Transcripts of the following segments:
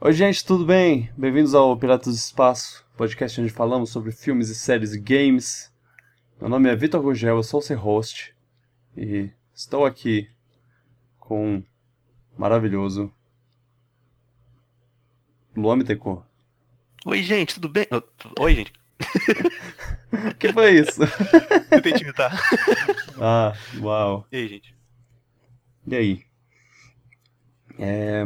Oi, gente, tudo bem? Bem-vindos ao Piratas do Espaço, podcast onde falamos sobre filmes e séries e games. Meu nome é Vitor Gugel, eu sou o seu host e estou aqui com o maravilhoso Luan Mittencourt. Oi, gente, tudo bem? Oi, gente. O que foi isso? Tentei te imitar. ah, uau. E aí, gente? E aí? É...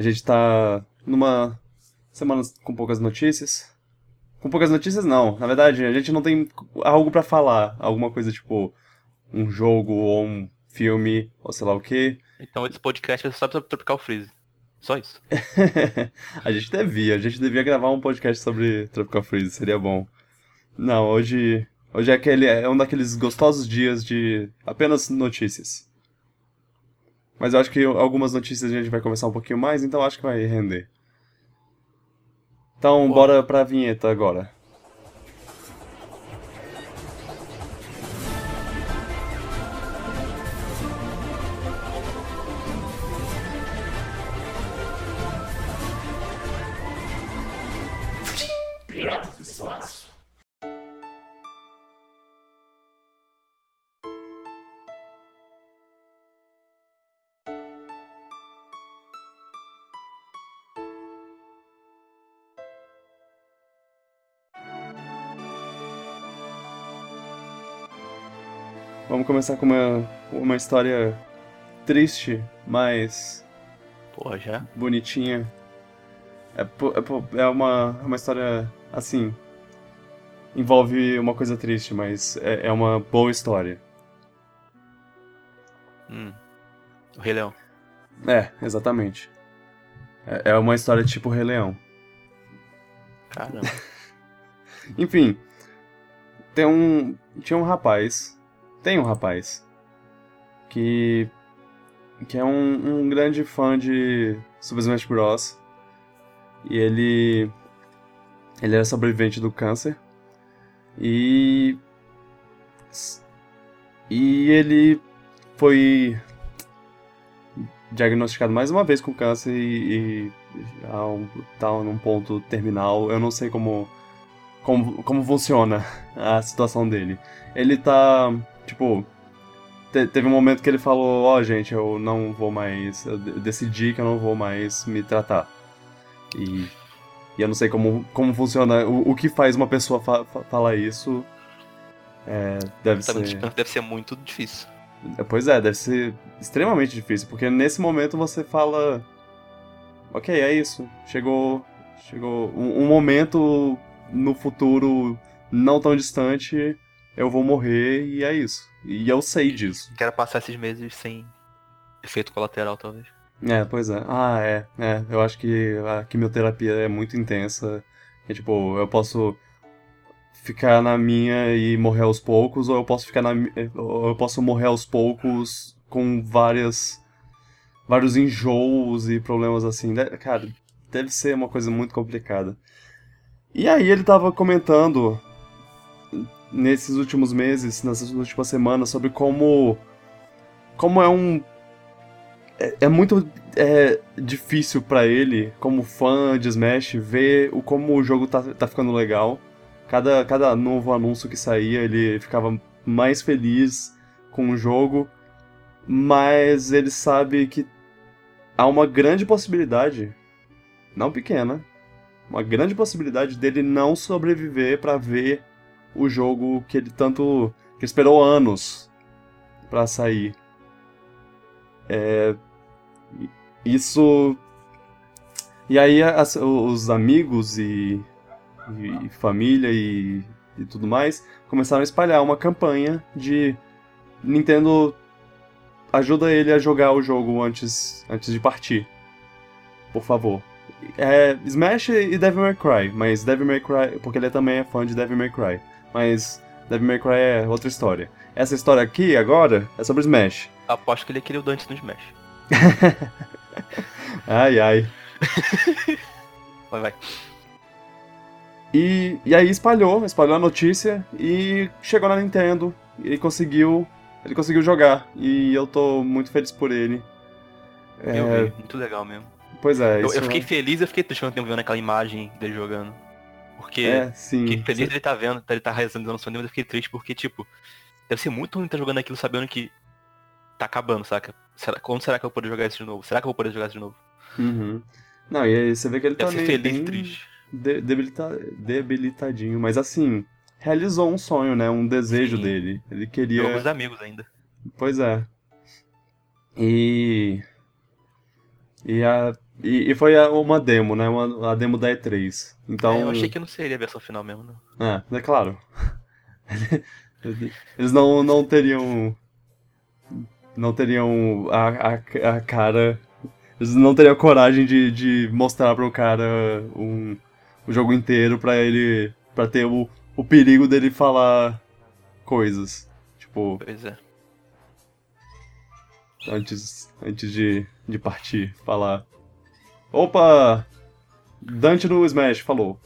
A gente tá numa semana com poucas notícias. Com poucas notícias, não. Na verdade, a gente não tem algo pra falar. Alguma coisa tipo um jogo ou um filme ou sei lá o quê. Então esse podcast é só sobre Tropical Freeze. Só isso. a gente devia, a gente devia gravar um podcast sobre Tropical Freeze, seria bom. Não, hoje, hoje é aquele é um daqueles gostosos dias de apenas notícias. Mas eu acho que algumas notícias a gente vai começar um pouquinho mais, então acho que vai render. Então, Bom. bora pra vinheta agora. Começar com uma, uma história triste, mas. Porra, já? Bonitinha. É, é, é uma, uma história assim. Envolve uma coisa triste, mas é, é uma boa história. Hum. O Rei Leão. É, exatamente. É, é uma história tipo Rei Leão. Caramba. Enfim. Tem um. Tinha um rapaz tem um rapaz que que é um, um grande fã de Super Smash Bros. E ele ele era sobrevivente do câncer e e ele foi diagnosticado mais uma vez com câncer e, e tá num ponto terminal. Eu não sei como, como, como funciona a situação dele. Ele tá Tipo, te, teve um momento que ele falou: Ó, oh, gente, eu não vou mais. Eu decidi que eu não vou mais me tratar. E, e eu não sei como, como funciona. O, o que faz uma pessoa fa, fa falar isso. É, deve ser. Deve ser muito difícil. É, pois é, deve ser extremamente difícil, porque nesse momento você fala. Ok, é isso. Chegou. Chegou um, um momento no futuro não tão distante eu vou morrer e é isso. E eu sei disso. Quero passar esses meses sem efeito colateral, talvez. É, pois é. Ah, é. É, eu acho que a quimioterapia é muito intensa. É tipo, eu posso ficar na minha e morrer aos poucos, ou eu posso ficar na ou eu posso morrer aos poucos com várias vários enjoos e problemas assim. Cara, deve ser uma coisa muito complicada. E aí ele tava comentando nesses últimos meses, nessas últimas semanas, sobre como. Como é um. É, é muito é, difícil para ele, como fã de Smash, ver o, como o jogo tá, tá ficando legal. Cada, cada novo anúncio que saía, ele ficava mais feliz com o jogo, mas ele sabe que há uma grande possibilidade, não pequena, uma grande possibilidade dele não sobreviver para ver o jogo que ele tanto. que esperou anos para sair. É, isso. E aí as, os amigos e, e família e, e tudo mais começaram a espalhar uma campanha de Nintendo ajuda ele a jogar o jogo antes, antes de partir. Por favor. É Smash e Devil May Cry, mas Devil May Cry, porque ele também é fã de Devil May Cry mas Devil May Cry é outra história. Essa história aqui, agora, é sobre Smash. Aposto que ele queria o Dante no Smash. ai, ai. vai, vai. E, e aí espalhou, espalhou a notícia e chegou na Nintendo e conseguiu, ele conseguiu jogar. E eu tô muito feliz por ele. Eu é... vi, muito legal mesmo. Pois é, Eu, isso eu fiquei é... feliz e eu fiquei triste quando eu vendo aquela imagem dele jogando. Porque É, sim. fiquei feliz dele tá vendo, ele tá realizando o sonho, mas eu fiquei triste porque, tipo, deve ser muito ruim estar jogando aquilo sabendo que tá acabando, saca? Será, quando será que eu vou poder jogar isso de novo? Será que eu vou poder jogar isso de novo? Uhum. Não, e aí você vê que ele Deve tá ser meio feliz e bem triste. de- debilita- debilitadinho, mas assim, realizou um sonho, né? Um desejo Sim. dele. Ele queria. alguns amigos ainda. Pois é. E. E, a, e, e foi uma demo, né? Uma, a demo da E3. Então. É, eu achei que não seria a versão final mesmo, não. É, é claro. Eles não, não teriam. Não teriam a, a, a cara. Eles não teriam coragem de, de mostrar pro cara um, o jogo inteiro pra ele. pra ter o, o perigo dele falar coisas. Tipo, Pois é. antes, antes de, de partir, falar. Opa! Dante no Smash, falou.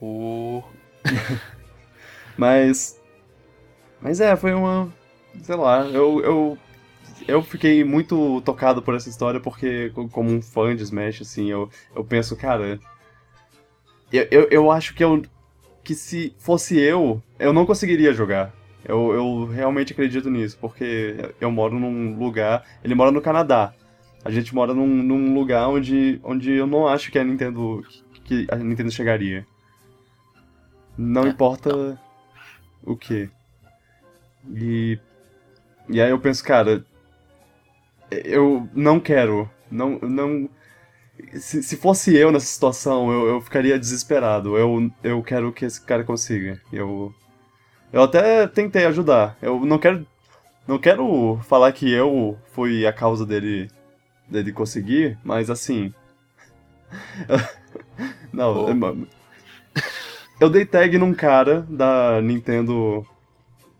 O... Mas. Mas é, foi uma. Sei lá, eu, eu. Eu fiquei muito tocado por essa história porque, co- como um fã de Smash, assim, eu, eu penso, cara. Eu, eu, eu acho que eu. Que se fosse eu, eu não conseguiria jogar. Eu, eu realmente acredito nisso, porque eu moro num lugar. Ele mora no Canadá. A gente mora num, num lugar onde, onde eu não acho que a Nintendo. que a Nintendo chegaria. Não É, importa o que. E. E aí eu penso, cara. Eu não quero. Não. não se, se fosse eu nessa situação, eu, eu ficaria desesperado. Eu, eu quero que esse cara consiga. Eu. Eu até tentei ajudar. Eu não quero. Não quero falar que eu fui a causa dele. Dele conseguir, mas assim. não, Pô. eu- eu dei tag num cara da Nintendo.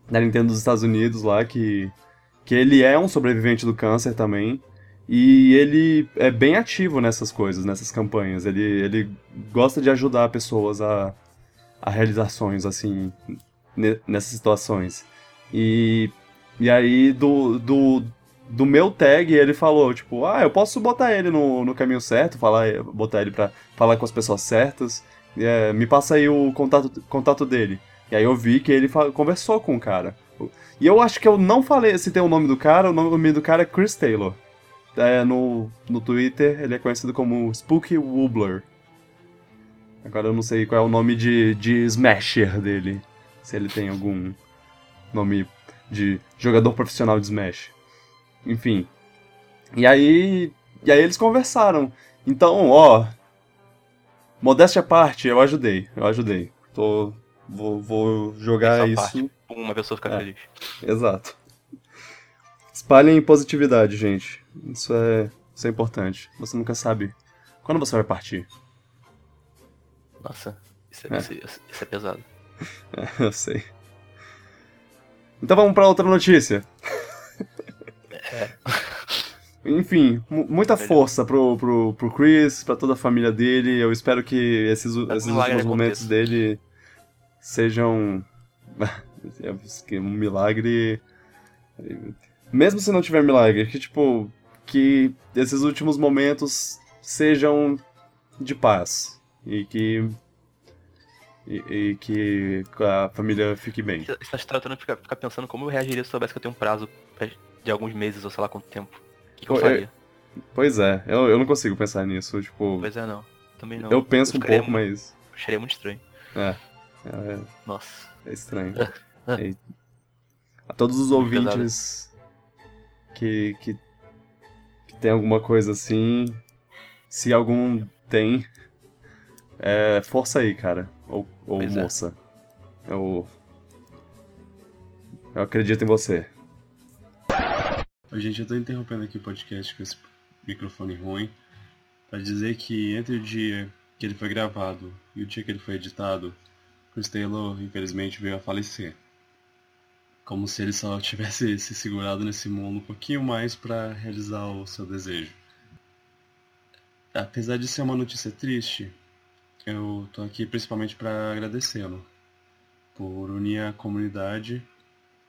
Da Nintendo dos Estados Unidos lá, que. Que ele é um sobrevivente do câncer também. E ele é bem ativo nessas coisas, nessas campanhas. Ele, ele gosta de ajudar pessoas a, a realizações, assim, ne- nessas situações. E, e aí, do, do, do meu tag, ele falou, tipo, ah, eu posso botar ele no, no caminho certo, falar, botar ele pra falar com as pessoas certas. É, me passa aí o contato, contato dele. E aí eu vi que ele conversou com o cara. E eu acho que eu não falei, se tem o nome do cara, o nome do cara é Chris Taylor. É, no, no Twitter ele é conhecido como Spooky Woobler. Agora eu não sei qual é o nome de, de Smasher dele. Se ele tem algum nome de jogador profissional de Smash. Enfim. E aí. E aí eles conversaram. Então, ó. Modéstia à parte, eu ajudei. Eu ajudei. Tô. Vou, vou jogar isso. parte, uma pessoa ficar É. feliz. Exato. Espalhem positividade, gente. Isso é, isso é importante. Você nunca sabe quando você vai partir. Nossa, isso é, É. Isso, isso é pesado. eu sei. Então vamos pra outra notícia. Enfim, mu- muita força pro, pro, pro Chris, pra toda a família dele. Eu espero que esses, Mas esses últimos momentos dele sejam. um milagre. Mesmo se não tiver milagre, que tipo. Que esses últimos momentos sejam de paz. E que. E, e que a família fique bem. Essa essa história toda fica, fica pensando como eu reagiria se eu soubesse que eu tenho um prazo pra- de alguns meses ou sei lá quanto tempo. O que, que eu Pô, faria? Pois é, eu, eu não consigo pensar nisso. Tipo, Pois é, não. Também não. eu penso um ficaria pouco, muito- mas. Acharia muito estranho. É. É, Nossa. é estranho. Ah. E a todos os ouvintes que, que, que tem alguma coisa assim, se algum tem, é, força aí, cara. Ou, ou Pois é. moça. Eu. Eu acredito em você. Oi, gente, eu tô interrompendo aqui o podcast com esse microfone ruim pra dizer que entre o dia que ele foi gravado e o dia que ele foi editado, Chris Taylor, infelizmente, veio a falecer. Como se ele só tivesse se segurado nesse mundo um pouquinho mais para realizar o seu desejo. Apesar de ser uma notícia triste, eu tô aqui principalmente para agradecê-lo por unir a comunidade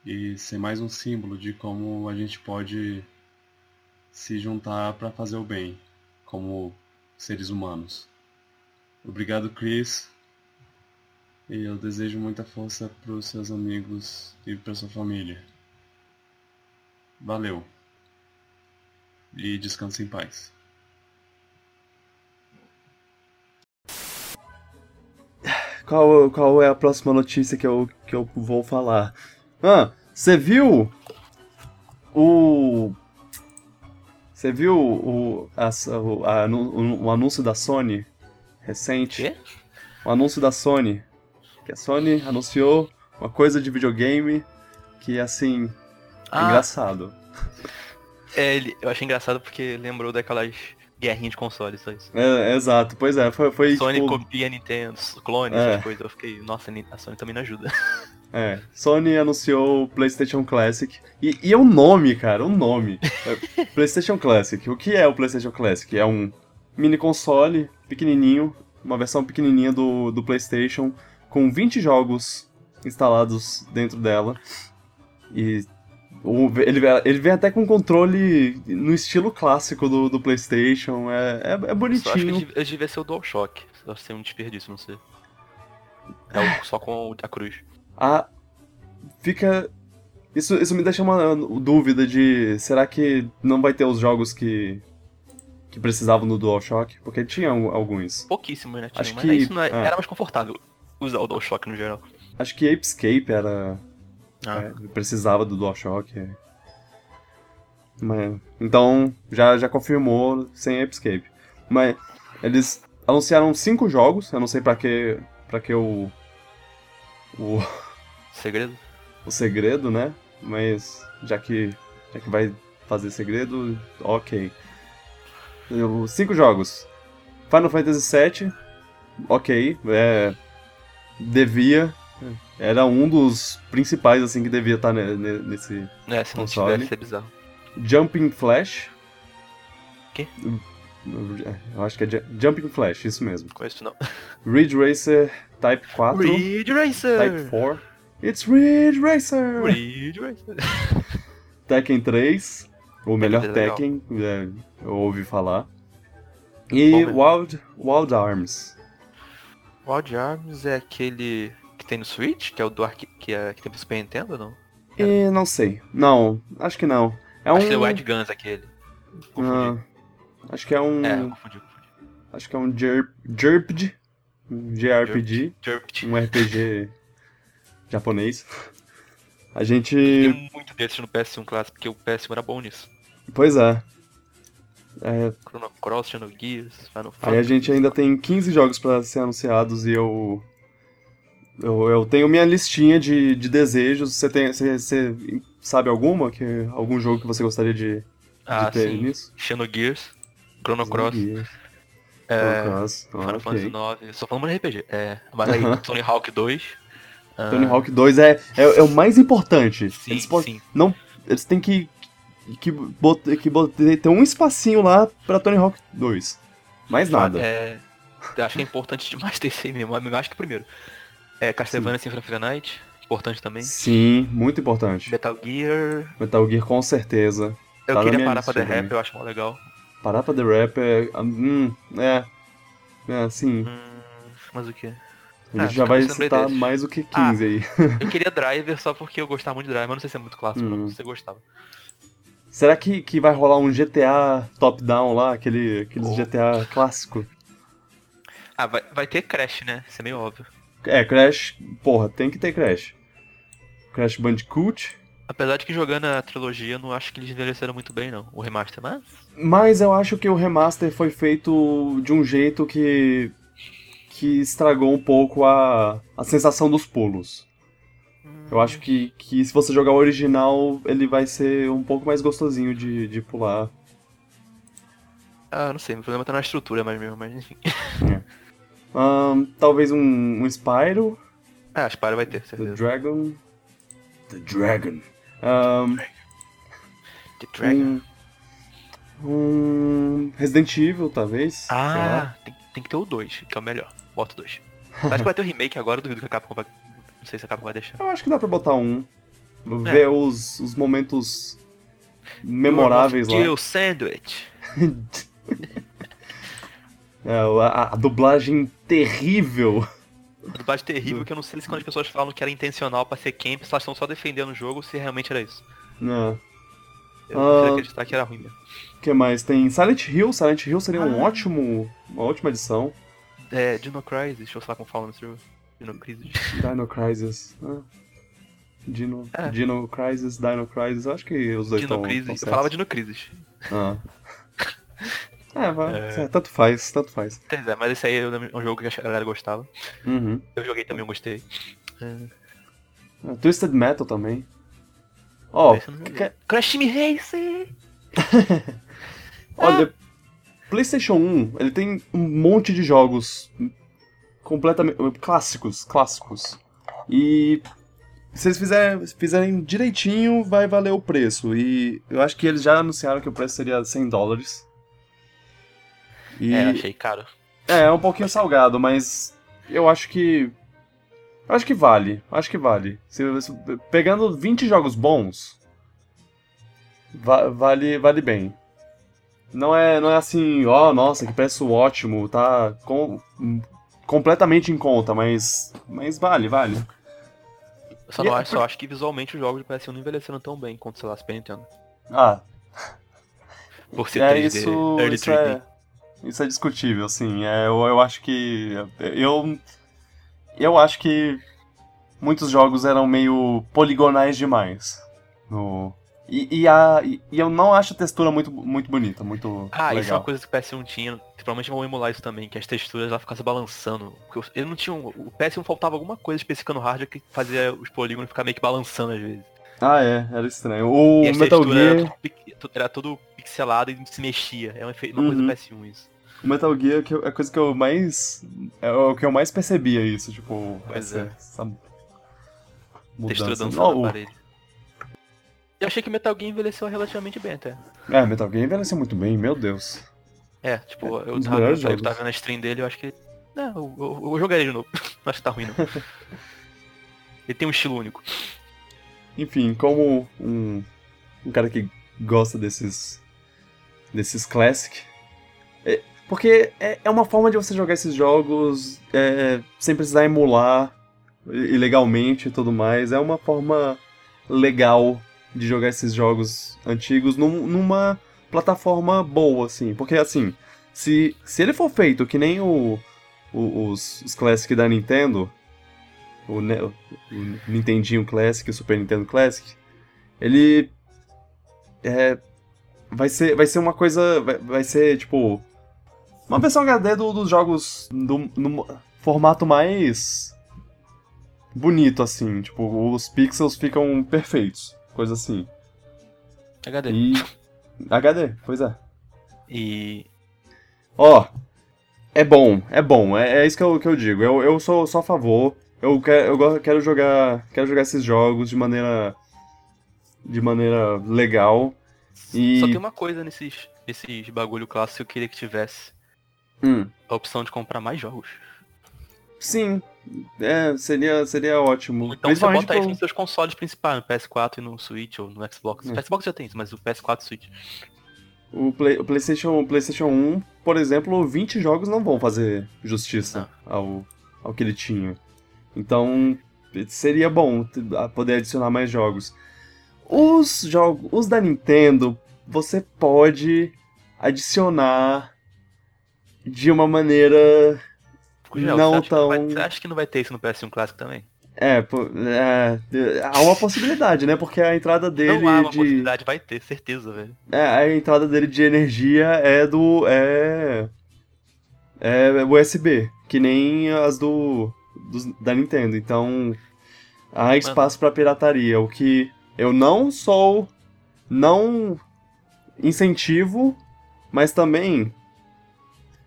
e ser mais um símbolo de como a gente pode se juntar para fazer o bem. como seres humanos. Obrigado, Chris. E eu desejo muita força para os seus amigos e para sua família. Valeu. E descanse em paz. Qual, qual é a próxima notícia que eu, que eu vou falar? Ah, você viu o. Você viu o, a, o, a, o, o, anúncio da Sony recente? Quê? O anúncio da Sony. Que a Sony anunciou uma coisa de videogame que, assim, é Ah. engraçado. É, ele, eu achei engraçado porque lembrou daquelas guerrinhas de consoles, só isso. É, exato, pois é, foi, foi Sony tipo, copia Nintendo, clone, É. essas coisas. Eu fiquei, nossa, a Sony também não ajuda. É, Sony anunciou o PlayStation Classic. E, e é um nome, cara, um nome. É, PlayStation Classic. O que é o PlayStation Classic? É um mini console pequenininho, uma versão pequenininha do, do PlayStation, com 20 jogos instalados dentro dela. E o- ele, vem- ele vem até com controle no estilo clássico do, do PlayStation. É, é, é Só acho que bonitinho. devia, eu ser o DualShock. Deve ser um desperdício, não sei. É só com o- a cruz. a fica isso, isso me deixa uma dúvida de será que não vai ter os jogos que que precisavam do DualShock? Porque tinha al- alguns. Pouquíssimo, né? Tinha, Acho mas que- isso não é- é. era mais confortável usar o DualShock no geral. Acho que Apescape era Ah. é, precisava do DualShock. é. Mas, então já já confirmou sem Apescape. Mas eles anunciaram cinco jogos, eu não sei pra que para que o o Segredo? o segredo, né? Mas já que já que vai fazer segredo, ok. Eu- Cinco jogos. Final Fantasy VII, ok, é, devia, era um dos principais assim que devia estar ne- ne- nesse É, se não Console. tivesse, é bizarro. Jumping Flash. Quê? Eu acho que é Ju- Jumping Flash, isso mesmo. Conheço não. Ridge Racer Type 4, Ridge Racer! Type 4. It's Ridge Racer! Ridge Racer! Tekken 3, o melhor 3 é. Tekken, é, eu ouvi falar. E Bom. Wild, Wild Arms. Wild Arms é aquele que tem no Switch, que é o do arqui... que, é... que tem pro Super Nintendo ou não? E não sei. Não, acho que não. É um. Acho que é o Wild Guns aquele. Confundi. ah, acho que é um. É, confundi, confundi. Acho que é um Jerp, Jerpd. Um JRPG. Jerped. Um RPG japonês. A gente. Tem muito desses no PS1 clássico, porque o PS1 era bom nisso. Pois é. É, Chrono Cross, Xenogears, Final Fantasy. Aí a gente ainda tem 15 jogos pra ser anunciados e eu. Eu, eu tenho minha listinha de, de desejos. Você tem. Você, você sabe alguma? Que, algum jogo que você gostaria de, de Ah, ter sim. nisso? Xenogears, Chrono Cross, Gears, é, Chrono Cross. Ah, Final ok. Fantasy IX. Só falando de RPG. É, mas aí. Tony Hawk 2. ah, Tony Hawk 2 é, é, é o mais importante. Sim, eles, sim. não, eles têm que. Que, bot, que bot, ter um espacinho lá pra Tony Hawk 2. Mais nada. É, acho que é importante demais ter esse aí mesmo, acho que o primeiro. É Castlevania Symphony of the Night, importante também. Sim, muito importante. Metal Gear. Metal Gear com certeza. Eu Tá queria parar pra The Rap, eu acho mó legal. Parar pra The Rap é. Hum, é. É, assim. Hum, mas o que? A gente Ah, já vai citar mais do que Ah. 15 aí. Eu queria Driver só porque eu gostava muito de Driver, mas não sei se é muito clássico, Hum. não. Se você gostava. Será que, que vai rolar um GTA top-down lá? Aquele, aqueles Oh. GTA clássico? Ah, vai, vai ter Crash, né? Isso é meio óbvio. É, Crash. Porra, tem que ter Crash. Crash Bandicoot. Apesar de que jogando a trilogia, não acho que eles envelheceram muito bem, não. O remaster, mas. Mas eu acho que o remaster foi feito de um jeito que. que estragou um pouco a, a sensação dos pulos. Eu acho que, que se você jogar o original, ele vai ser um pouco mais gostosinho de, de pular. Ah, não sei, meu problema tá na estrutura mais mesmo, mas enfim. Ahn, talvez um, um Spyro. Ah, Spyro vai ter, The certeza. Dragon. The Dragon. Ahn, The Dragon. um, um Resident Evil, talvez. Ah, tem, tem que ter o 2, que é o melhor. Bota o 2. Acho que vai ter o remake agora, eu duvido que a Capcom vai. Não sei se a Capcom vai deixar. Eu acho que dá pra botar um. É. Ver os, os momentos memoráveis lá. Kill Sandwich. É, a, a dublagem terrível. A dublagem terrível que eu não sei se quando as pessoas falam que era intencional pra ser camp, se elas estão só defendendo o jogo, se realmente era isso. Não. Eu Ah. prefiro acreditar que era ruim mesmo. O que mais? Tem Silent Hill. Silent Hill seria um Ah. ótimo, uma ótima adição. É, Dino Crisis, deixa eu falar como fala no seu Dino Crisis. Dino Crisis. Ah. Dino, É. Dino Crisis, Dino Crisis. Eu acho que os dois Dino estão Crisis, eu falava Dino Crisis. Ah. É, vai. É. Tanto faz, tanto faz. Pois é, mas esse aí é um jogo que a galera gostava. Uhum. Eu joguei também, eu gostei. É, É, Twisted Metal também. Ó, que- Crash Team Racer! olha, PlayStation 1, ele tem um monte de jogos completamente clássicos, clássicos. E se eles fizerem, fizerem direitinho, vai valer o preço. E eu acho que eles já anunciaram que o preço seria 100 dólares. E É, achei caro. É, é um pouquinho salgado, mas eu acho que. Acho que vale. Acho que vale. Se, se- pegando 20 jogos bons, va- vale, vale bem. Não é, não é assim, ó, nossa, que preço ótimo, tá com- completamente em conta, mas, mas vale, vale. Eu só, E não é acho, só acho que visualmente os jogos do PS1 não envelheceram tão bem quanto, sei lá, Super Nintendo. Ah, Por ser é 3D, isso, Early isso 3D. é, isso é discutível, sim. É, eu, eu acho que eu eu acho que muitos jogos eram meio poligonais demais. No, e, e, a, e, eu não acho a textura muito, muito bonita, muito Ah, legal. isso é uma coisa que o PS1 tinha, provavelmente vão emular isso também, que as texturas lá ficassem balançando. Ele não tinha. um- O PS1 faltava alguma coisa específica no hardware que fazia os polígonos ficar meio que balançando às vezes. Ah, é, era estranho. O e Metal textura era Gear, tudo, era tudo pixelado e se mexia. É uma, uma Uhum. coisa do PS1 isso. O Metal Gear que eu- é a coisa que eu mais é o que eu mais percebia isso, tipo, Pois essa, é. essa Textura mudança. dançando Oh, na parede. Eu achei que Metal Gear envelheceu relativamente bem até. é, Metal Gear envelheceu muito bem, meu Deus. É, tipo, eu os tava, eu jogos. tava vendo a stream dele eu acho que. É, eu, eu, eu jogaria de novo. não acho que tá ruim não. Ele tem um estilo único. Enfim, como um, um cara que gosta desses desses classic, é- porque é, é uma forma de você jogar esses jogos é, sem precisar emular ilegalmente e tudo mais. É uma forma legal de jogar esses jogos antigos num- numa plataforma boa, assim. Porque assim, se, se ele for feito que nem o, o- os, os classic da Nintendo, o, Ne- o Nintendinho Classic, o Super Nintendo Classic, ele é, vai ser vai ser uma coisa vai, vai ser tipo uma versão HD do- dos jogos do, no formato mais bonito assim, tipo os pixels ficam perfeitos, coisa assim. HD. E HD, pois é. E. Ó, é bom, é bom, é, é isso que eu, que eu digo. Eu, eu sou só a favor. Eu, quero, eu quero jogar. Quero jogar esses jogos de maneira. De maneira legal. E. Só tem uma coisa nesses, nesses bagulho clássico que eu queria que tivesse. Hum, A opção de comprar mais jogos. sim. É, seria, seria ótimo. Então você bota isso pro- nos seus consoles principais, no PS4 e no Switch ou no Xbox. É. O Xbox já tem isso, mas o PS4 e Switch. o, Play- o PlayStation, o PlayStation 1, por exemplo, 20 jogos não vão fazer justiça ao, ao que ele tinha. Então, seria bom poder adicionar mais jogos. Os jogos, os da Nintendo, você pode adicionar de uma maneira não que não vai, tão- você acha que não vai ter isso no PS1 clássico também? é, é, há uma possibilidade, né? Porque a entrada dele não há uma de possibilidade, vai ter, certeza, velho. É, a entrada dele de energia é do. é. É USB, que nem as do. dos- da Nintendo. Então. Há espaço pra pirataria, o que eu não sou. Não incentivo, mas também.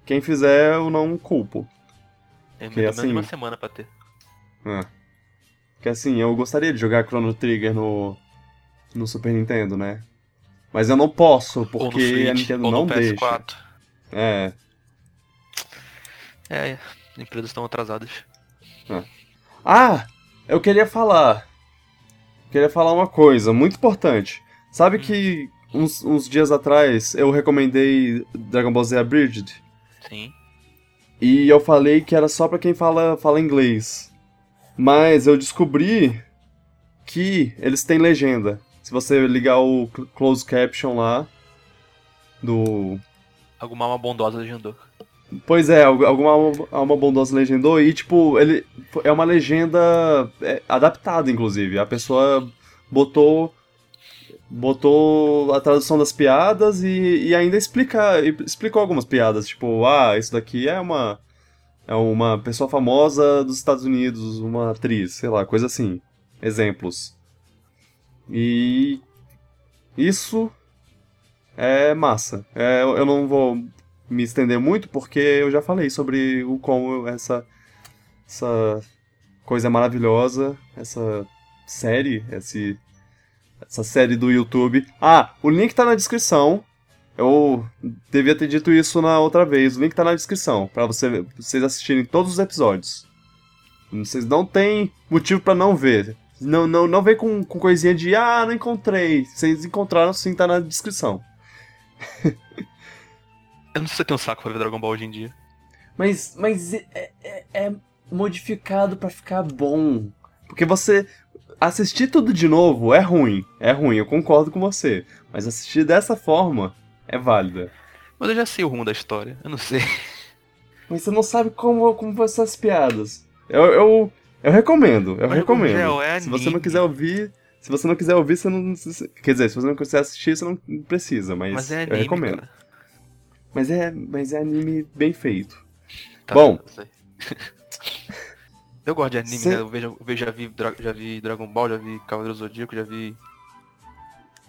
Quem fizer eu não culpo. Tem Que menos de assim- uma semana pra ter. Porque assim, eu gostaria de jogar Chrono Trigger no. no Super Nintendo, né? Mas eu não posso, porque Switch, a Nintendo não no deixa. PS4. É. É, as empresas estão atrasadas. Ah, eu queria falar. Queria falar uma coisa muito importante. Sabe que uns, uns dias atrás eu recomendei Dragon Ball Z Abridged? Sim. E eu falei que era só pra quem fala, fala inglês. Mas eu descobri que eles têm legenda. Se você ligar o close caption lá do Alguma alma bondosa legendou. Pois é, alguma alma, alma bondosa legendou e, tipo, ele é uma legenda é, adaptada, inclusive. A pessoa botou botou a tradução das piadas e, e ainda explica, explicou algumas piadas, tipo, ah, isso daqui é uma é uma pessoa famosa dos Estados Unidos, uma atriz, sei lá, coisa assim. Exemplos. E isso é massa. É, eu não vou me estender muito porque eu já falei sobre o como essa essa coisa maravilhosa, essa série, esse essa série do YouTube. Ah, o link tá na descrição. Eu devia ter dito isso na outra vez. O link tá na descrição para você, vocês assistirem todos os episódios. Vocês não têm motivo para não ver. Não, não, não vem com, com coisinha de ah, não encontrei. Vocês encontraram sim, tá na descrição. Eu não sei se eu tenho um saco pra ver Dragon Ball hoje em dia. Mas, mas é, é, é modificado para ficar bom. Porque você. Assistir tudo de novo é ruim. É ruim, eu concordo com você. Mas assistir dessa forma é válida. Mas eu já sei o rumo da história, eu não sei. Mas você não sabe como, como vão ser as piadas. Eu, eu, eu recomendo, eu Mas, recomendo. É se você não quiser ouvir. Se você não quiser ouvir, você não. Quer dizer, se você não quiser assistir, você não precisa, mas, Mas é eu anime, recomendo. cara. Mas é, mas é anime bem feito. Tá, Bom. eu gosto de anime, Cê- né? Eu vejo, eu vejo- já, vi, já vi Dragon Ball, já vi Cavaleiro Zodíaco, já vi.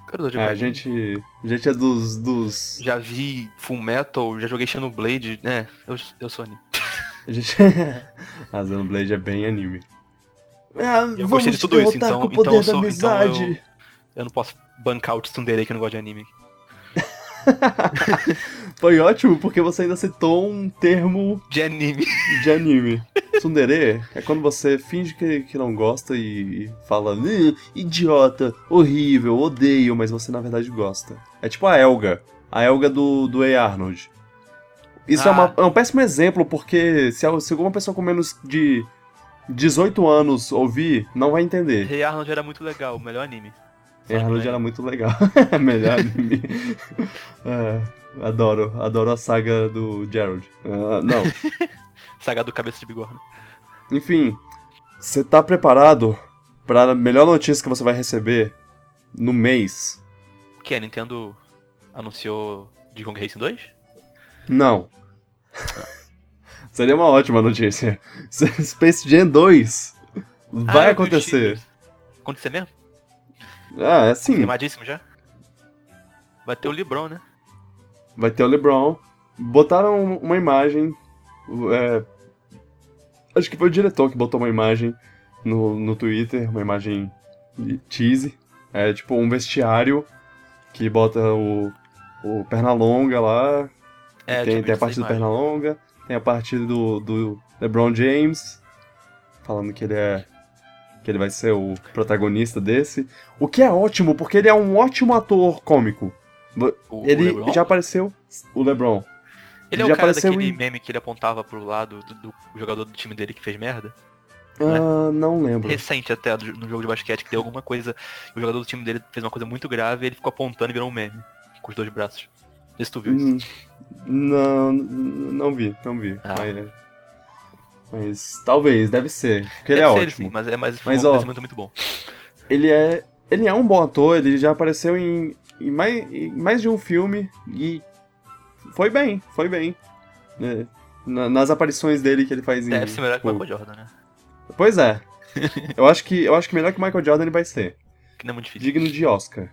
Cavaleiro do É, Zodíaco a gente, a gente é dos. dos Já vi Full Metal, já joguei Xenoblade, né? Eu, eu sou anime. a gente. a Xenoblade é bem anime. Ah, Eu vamos gostei de tudo isso, então- com o poder então eu da sou- então amizade. eu- Eu não posso bancar o Tsundere que eu não gosto de anime. Foi ótimo porque você ainda citou um termo De anime. de anime. Tsundere é quando você finge que, que não gosta e, e fala "Ih, idiota, horrível, odeio, mas você na verdade gosta. É tipo a Elga. A Elga do, do A. Arnold. Isso é, Ah. uma- é um péssimo exemplo, porque se, se alguma pessoa com menos de 18 anos ouvir, não vai entender. Rei Arnold era muito legal, o melhor anime. A. Arnold era muito legal. Melhor anime. É, adoro, adoro a saga do Gerald. Ah, não. Saga do Cabeça de Bigorna. Enfim, você tá preparado para a melhor notícia que você vai receber no mês? Que a Nintendo anunciou de Kong Racing 2? Não. Seria uma ótima notícia. Space Jam 2 vai Ah, os acontecer. Acontecer mesmo? Ah, é sim. Animadíssimo já? Vai ter o LeBron, né? Vai ter o LeBron. Botaram uma imagem. é, acho que foi o diretor que botou uma imagem no, no Twitter, uma imagem de cheesy. É tipo um vestiário que bota o, o Pernalonga lá. É, tem, tinha tem a parte do imagem. Pernalonga, tem a parte do, do LeBron James, falando que ele é. que ele vai ser o protagonista desse. O que é ótimo, porque ele é um ótimo ator cômico. O- Ele já apareceu. O LeBron. Ele é já o cara apareceu daquele em- meme que ele apontava pro lado do, do jogador do time dele que fez merda? Ah, não lembro. Recente até, no jogo de basquete, que deu alguma coisa. O jogador do time dele fez uma coisa muito grave e ele ficou apontando e virou um meme. Com os dois braços. Não sei se tu viu isso. Hum, Não, n- não vi, não vi. Ah. Mas, mas talvez, deve ser. Porque ele Deve é ser ótimo. sim, mas é mas, Mas, um ó, muito bom. ele é ele é um bom ator, ele já apareceu em, em, mais, em mais de um filme e foi bem, foi bem. né? Na- nas aparições dele que ele faz em. Deve ser melhor que o tipo, Michael Jordan, né? Pois é. eu acho que eu acho que melhor que o Michael Jordan ele vai ser. Que não é muito difícil. Digno de Oscar.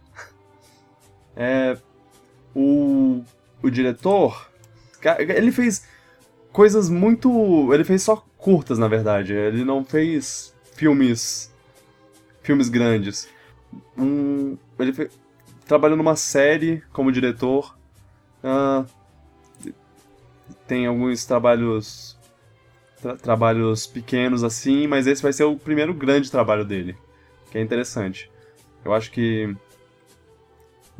É, o o diretor, ele fez coisas muito, ele fez só curtas na verdade. Ele não fez filmes filmes grandes. Um, ele fe- trabalhou numa série como diretor. Ah, tem alguns trabalhos tra- trabalhos pequenos assim, mas esse vai ser o primeiro grande trabalho dele, que é interessante. Eu acho que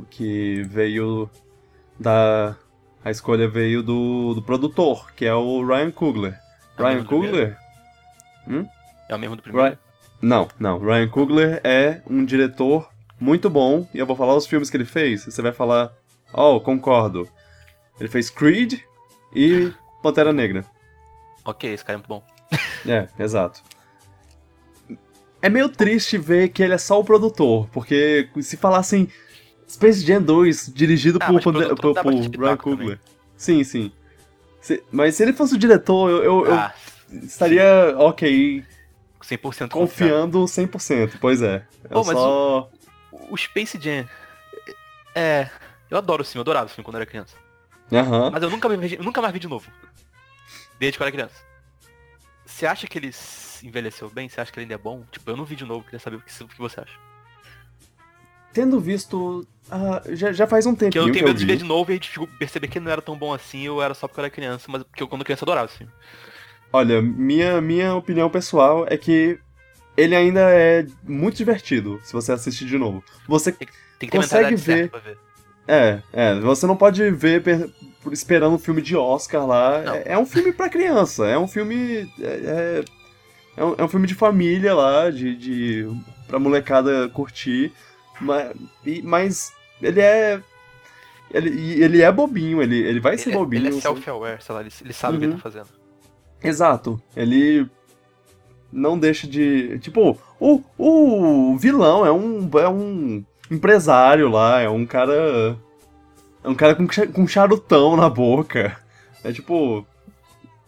que veio da A escolha veio do, do produtor, que é o Ryan Coogler. É Ryan? Coogler? É o mesmo do primeiro? Ryan... Não, não. Ryan Coogler é um diretor muito bom, e eu vou falar os filmes que ele fez, e você vai falar, oh, concordo. Ele fez Creed e Pantera Negra. Ok, esse cara é muito bom. É, exato. É meio triste ver que ele é só o produtor, porque se falassem Space Jam 2 dirigido Ah, por, por, por bastante Ryan Coogler. Sim, sim. Se- mas se ele fosse o diretor, eu, eu- eu Ah, estaria, ok, 100% confiável. confiando 100%. Pois é. Eu Pô, só... O Space Jam. É. Eu adoro o filme, eu adorava o filme quando era criança. Aham. Mas eu nunca, eu nunca mais vi de novo. Desde quando era criança. Você acha que ele envelheceu bem? Você acha que ele ainda é bom? Tipo, eu não vi de novo, queria saber o que, o que você acha. Tendo visto... ah, já, já faz um eu não que tenho eu medo de ver de novo e tipo, perceber que ele não era tão bom assim, ou era só porque eu era criança, mas porque eu quando criança eu adorava filme. Olha, minha, minha opinião pessoal é que ele ainda é muito divertido se você assistir de novo. Você Tem ter Consegue ver. ver. É, é, você não pode ver per- esperando um filme de Oscar lá. É, é um filme pra criança, é um filme. É, é, é um, é um filme de família lá, de, de. pra molecada curtir. Mas, e- mas ele é. Ele, ele é bobinho, ele, ele vai ser Ele, é- bobinho. ele é self-aware, sei lá, ele, ele sabe o que ele Uhum. tá fazendo. Exato. Ele não deixa de. Tipo, o, o vilão é um, é um empresário lá, é um cara. É um cara com, com charutão na boca. É tipo.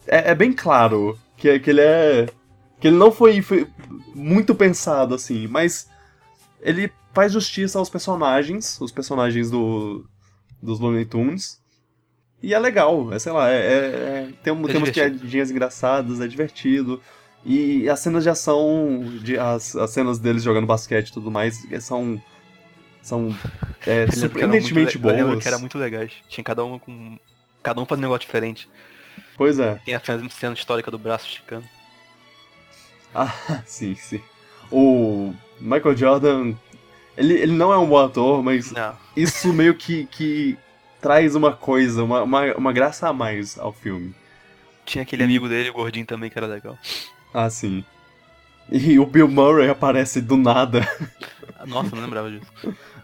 É, é bem claro que, que ele é. Que ele não foi, foi muito pensado assim, mas ele faz justiça aos personagens, os personagens do, dos Looney Tunes. E é legal, é, sei lá, é, é- é- tem, É tem umas piadinhas engraçadas, é divertido. E as cenas de ação, de, as, as cenas deles jogando basquete e tudo mais, é, são. São é, surpreendentemente le- Eu lembro boas. que era muito legais. Tinha cada um com. Cada um fazendo um negócio diferente. Pois é. Tem a cena histórica do braço esticando. Ah, sim, sim. O Michael Jordan, ele, ele não é um bom ator, mas Não. isso meio que, que traz uma coisa, uma, uma, uma graça a mais ao filme. Tinha aquele amigo dele, o gordinho também, que era legal. Ah, sim. E o Bill Murray aparece do nada. Ah, Nossa, não lembrava disso.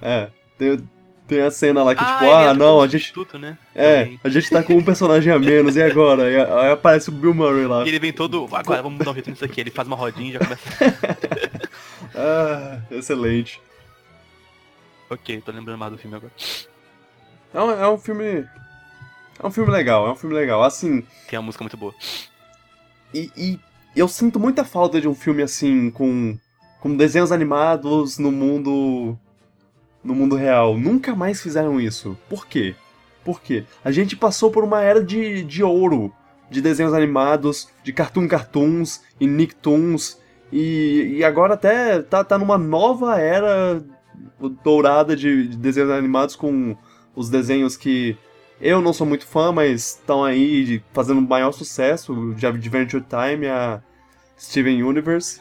É, tem, tem a cena lá que, tipo, ele ah, não, a gente. né? É, a gente tá com um personagem a menos, e agora? E aí aparece o Bill Murray lá. E ele vem todo. Agora vamos dar um jeito nisso aqui. Ele faz uma rodinha e já começa. Ah, excelente. ok, tô lembrando mais do filme agora. É um, é um filme. É um filme legal, é um filme legal. Assim, Tem uma música muito boa. E, e eu sinto muita falta de um filme assim, com, com desenhos animados no mundo. no mundo real. Nunca mais fizeram isso. Por quê? Por quê? A gente passou por uma era de, de ouro de desenhos animados, de Cartoon Cartoons e Nicktoons. E, e agora até tá, tá numa nova era dourada de, de desenhos animados com os desenhos que eu não sou muito fã, mas estão aí fazendo maior sucesso, de Adventure Time, a Steven Universe.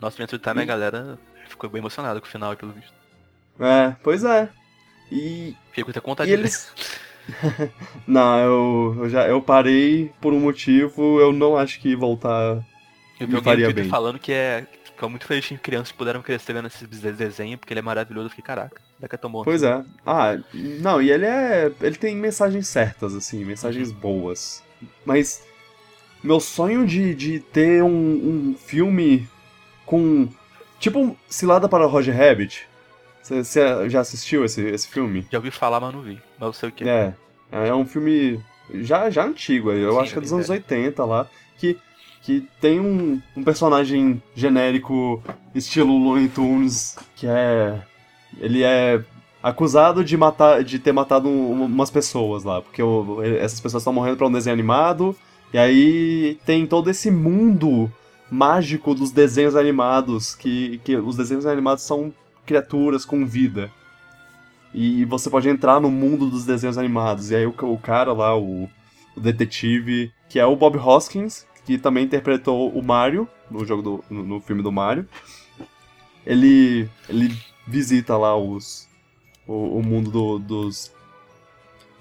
Nossa, Adventure Time, a galera ficou bem emocionada com o final, pelo visto. É, pois é. E, com vontade e de eles... não, eu, eu já eu parei por um motivo, eu não acho que voltar... Eu vi alguém faria bem. falando que é. Ficou muito feliz que crianças puderam crescer vendo esse desenho, porque ele é maravilhoso. Eu fiquei, caraca, que é tão bom Pois é. Ah, não, e ele é. Ele tem mensagens certas, assim, mensagens boas. Mas. Meu sonho de, de ter um, um filme com. Tipo, Cilada para Roger Rabbit. Você já assistiu esse, esse filme? Já ouvi falar, mas não vi. Mas eu sei o que. É. É um filme já, já antigo, eu Sim, acho que é é dos bem anos velho. 80 lá. Que, que tem um, um personagem genérico estilo Looney Tunes, que é. Ele é acusado de matar de ter matado um- umas pessoas lá, porque o- essas pessoas estão morrendo pra um desenho animado, e aí tem todo esse mundo mágico dos desenhos animados, que, que os desenhos animados são criaturas com vida. E você pode entrar no mundo dos desenhos animados. E aí o, o cara lá, o, o detetive, que é o Bob Hoskins, que também interpretou o Mario no jogo do, no, no filme do Mario. Ele ele visita lá os o, o mundo do- dos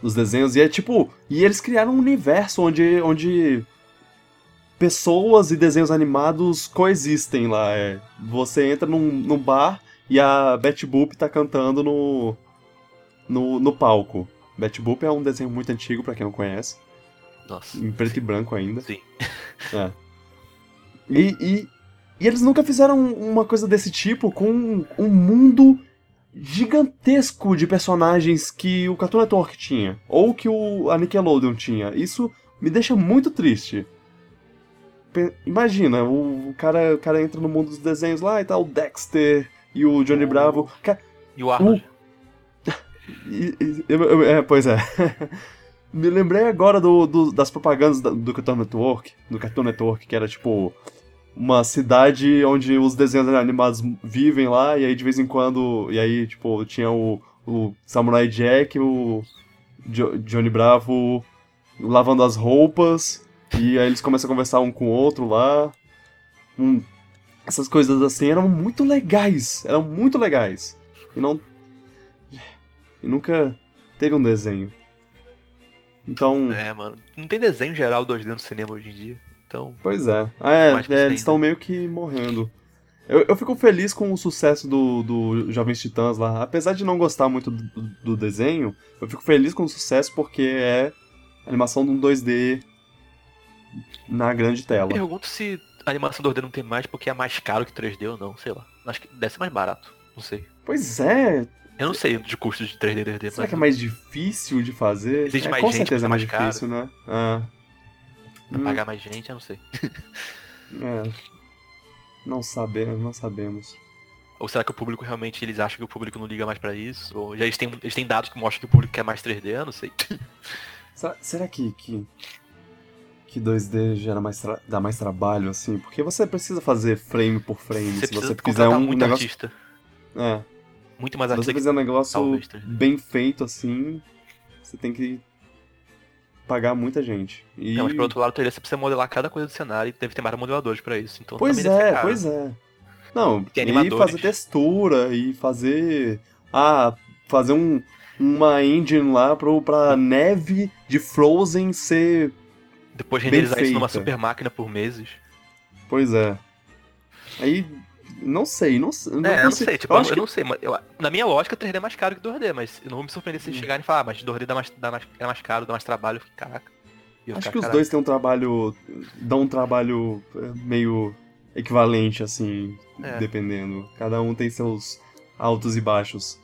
dos desenhos. E é tipo. E eles criaram um universo onde. onde pessoas e desenhos animados coexistem lá. É. Você entra num, num bar e a Betty Boop tá cantando no, no, no palco. Betty Boop é um desenho muito antigo, para quem não conhece. Nossa. Em preto sim. e branco ainda. Sim. É. E, e, e, eles nunca fizeram uma coisa desse tipo com um mundo gigantesco de personagens que o Cartoon Network tinha. Ou que o, a Nickelodeon tinha. Isso me deixa muito triste. Imagina, o cara, o cara entra no mundo dos desenhos lá e tá o Dexter e o Johnny Bravo. E o Arnold. é, pois é. Me lembrei agora do, do, das propagandas do Cartoon Network, do Cartoon Network, que era tipo uma cidade onde os desenhos animados vivem lá, e aí de vez em quando. E aí, tipo, tinha o, o Samurai Jack, o jo, Johnny Bravo lavando as roupas, e aí eles começam a conversar um com o outro lá. Essas coisas assim eram muito legais. Eram muito legais. E não. E nunca teve um desenho. Então. É, mano. Não tem desenho geral 2D no cinema hoje em dia. Então. Pois é. Ah, é, é eles estão meio que morrendo. Eu, eu fico feliz com o sucesso do, do Jovens Titãs lá. Apesar de não gostar muito do, do desenho, eu fico feliz com o sucesso porque é animação de um 2D na grande tela. Eu pergunto se a animação 2D não tem mais porque é mais caro que 3D ou não, sei lá. Acho que deve ser mais barato, não sei. Pois é. Eu não sei de custos de 3D e 2D. Será que é mais difícil de fazer? Existe é, mais com gente, certeza é mais, mais difícil, né? Ah. Pra hum. pagar mais gente, eu não sei. é. Não sabemos, não sabemos. Ou será que o público realmente eles acham que o público não liga mais para isso? Ou já eles têm, eles têm dados que mostram que o público quer mais 3D? Eu não sei. Será, será que, que que 2D gera mais dá mais trabalho, assim, porque você precisa fazer frame por frame. Você se você fizer um muito negócio... artista. É. Muito mais artista. Se você fizer um negócio talvez, bem feito, assim, você tem que pagar muita gente. E... Não, mas por outro lado, você precisa modelar cada coisa do cenário e deve ter mais modeladores pra isso. Então, pois é, pois é. Não, e fazer textura e fazer. Ah, fazer um, uma engine lá pro, pra neve de Frozen ser depois renderizar isso numa super máquina por meses. Pois é. Aí, não sei, não, não É, eu não sei, tipo, eu, eu, eu não sei, mas eu, na minha lógica 3D é mais caro que 2D, mas eu não vou me surpreender se hum. chegarem e falar, ah, mas 2D dá mais, dá mais, é mais caro, dá mais trabalho, caraca. Acho que os dois têm um trabalho, dão um trabalho é, meio equivalente, assim, é. dependendo. Cada um tem seus altos e baixos.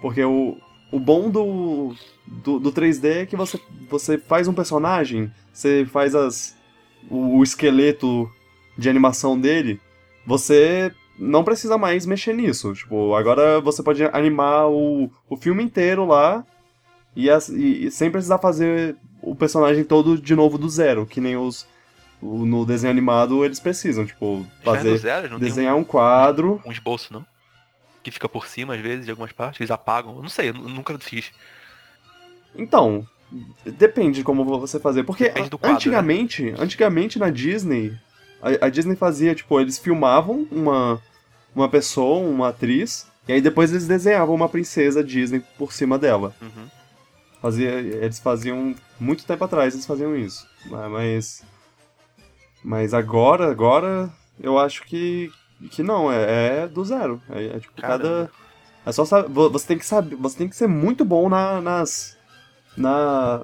Porque o, o bom do, do, do 3D é que você, você faz um personagem você faz as o, o esqueleto de animação dele, você não precisa mais mexer nisso. Tipo, agora você pode animar o, o filme inteiro lá e, as, e, e, sem precisar fazer o personagem todo de novo do zero, que nem os o, no desenho animado eles precisam, tipo, é fazer zero, desenhar um, um, quadro, um esboço, não? Que fica por cima às vezes de algumas partes, eles apagam. Eu não sei, eu nunca fiz. Então, Depende de como você fazer. Porque quadro, antigamente, né? antigamente na Disney, a, a, Disney fazia, tipo, eles filmavam uma, uma pessoa, uma atriz, e aí depois eles desenhavam uma princesa Disney por cima dela. Uhum. Fazia, eles faziam. Muito tempo atrás eles faziam isso. Mas. Mas agora, agora, eu acho que. Que não, é, é do zero. É, é tipo, Caramba. cada. É só saber. Você tem que saber. Você tem que ser muito bom na, nas na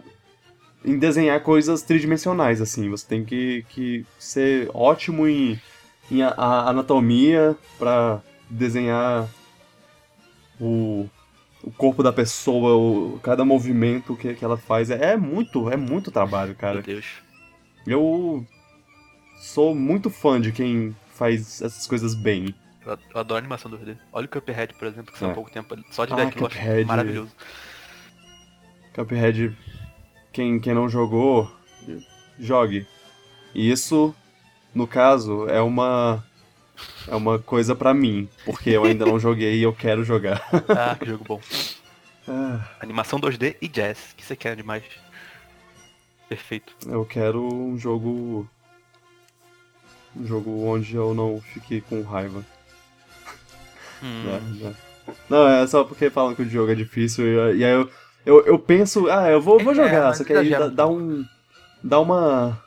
em desenhar coisas tridimensionais, assim. Você tem que, que ser ótimo em, em a, a anatomia para desenhar o, o corpo da pessoa, o, cada movimento que, que ela faz. É, é muito, é muito trabalho, cara. Meu Deus. Eu sou muito fã de quem faz essas coisas bem. Eu adoro a animação do 2D. Olha o Cuphead, por exemplo, que saiu é. há pouco tempo. Só de ah, aquilo eu acho maravilhoso. Cuphead, quem, quem não jogou, jogue. E isso, no caso, é uma é uma coisa para mim, porque eu ainda não joguei e eu quero jogar. ah, que jogo bom. Ah. Animação 2D e jazz, que você quer demais? Perfeito. Eu quero um jogo um jogo onde eu não fique com raiva. Hum. É, é. Não, é só porque falam que o jogo é difícil e, e aí eu Eu, eu penso, ah, eu vou, vou É, jogar, mas só que aí dá, um dá um. dá uma.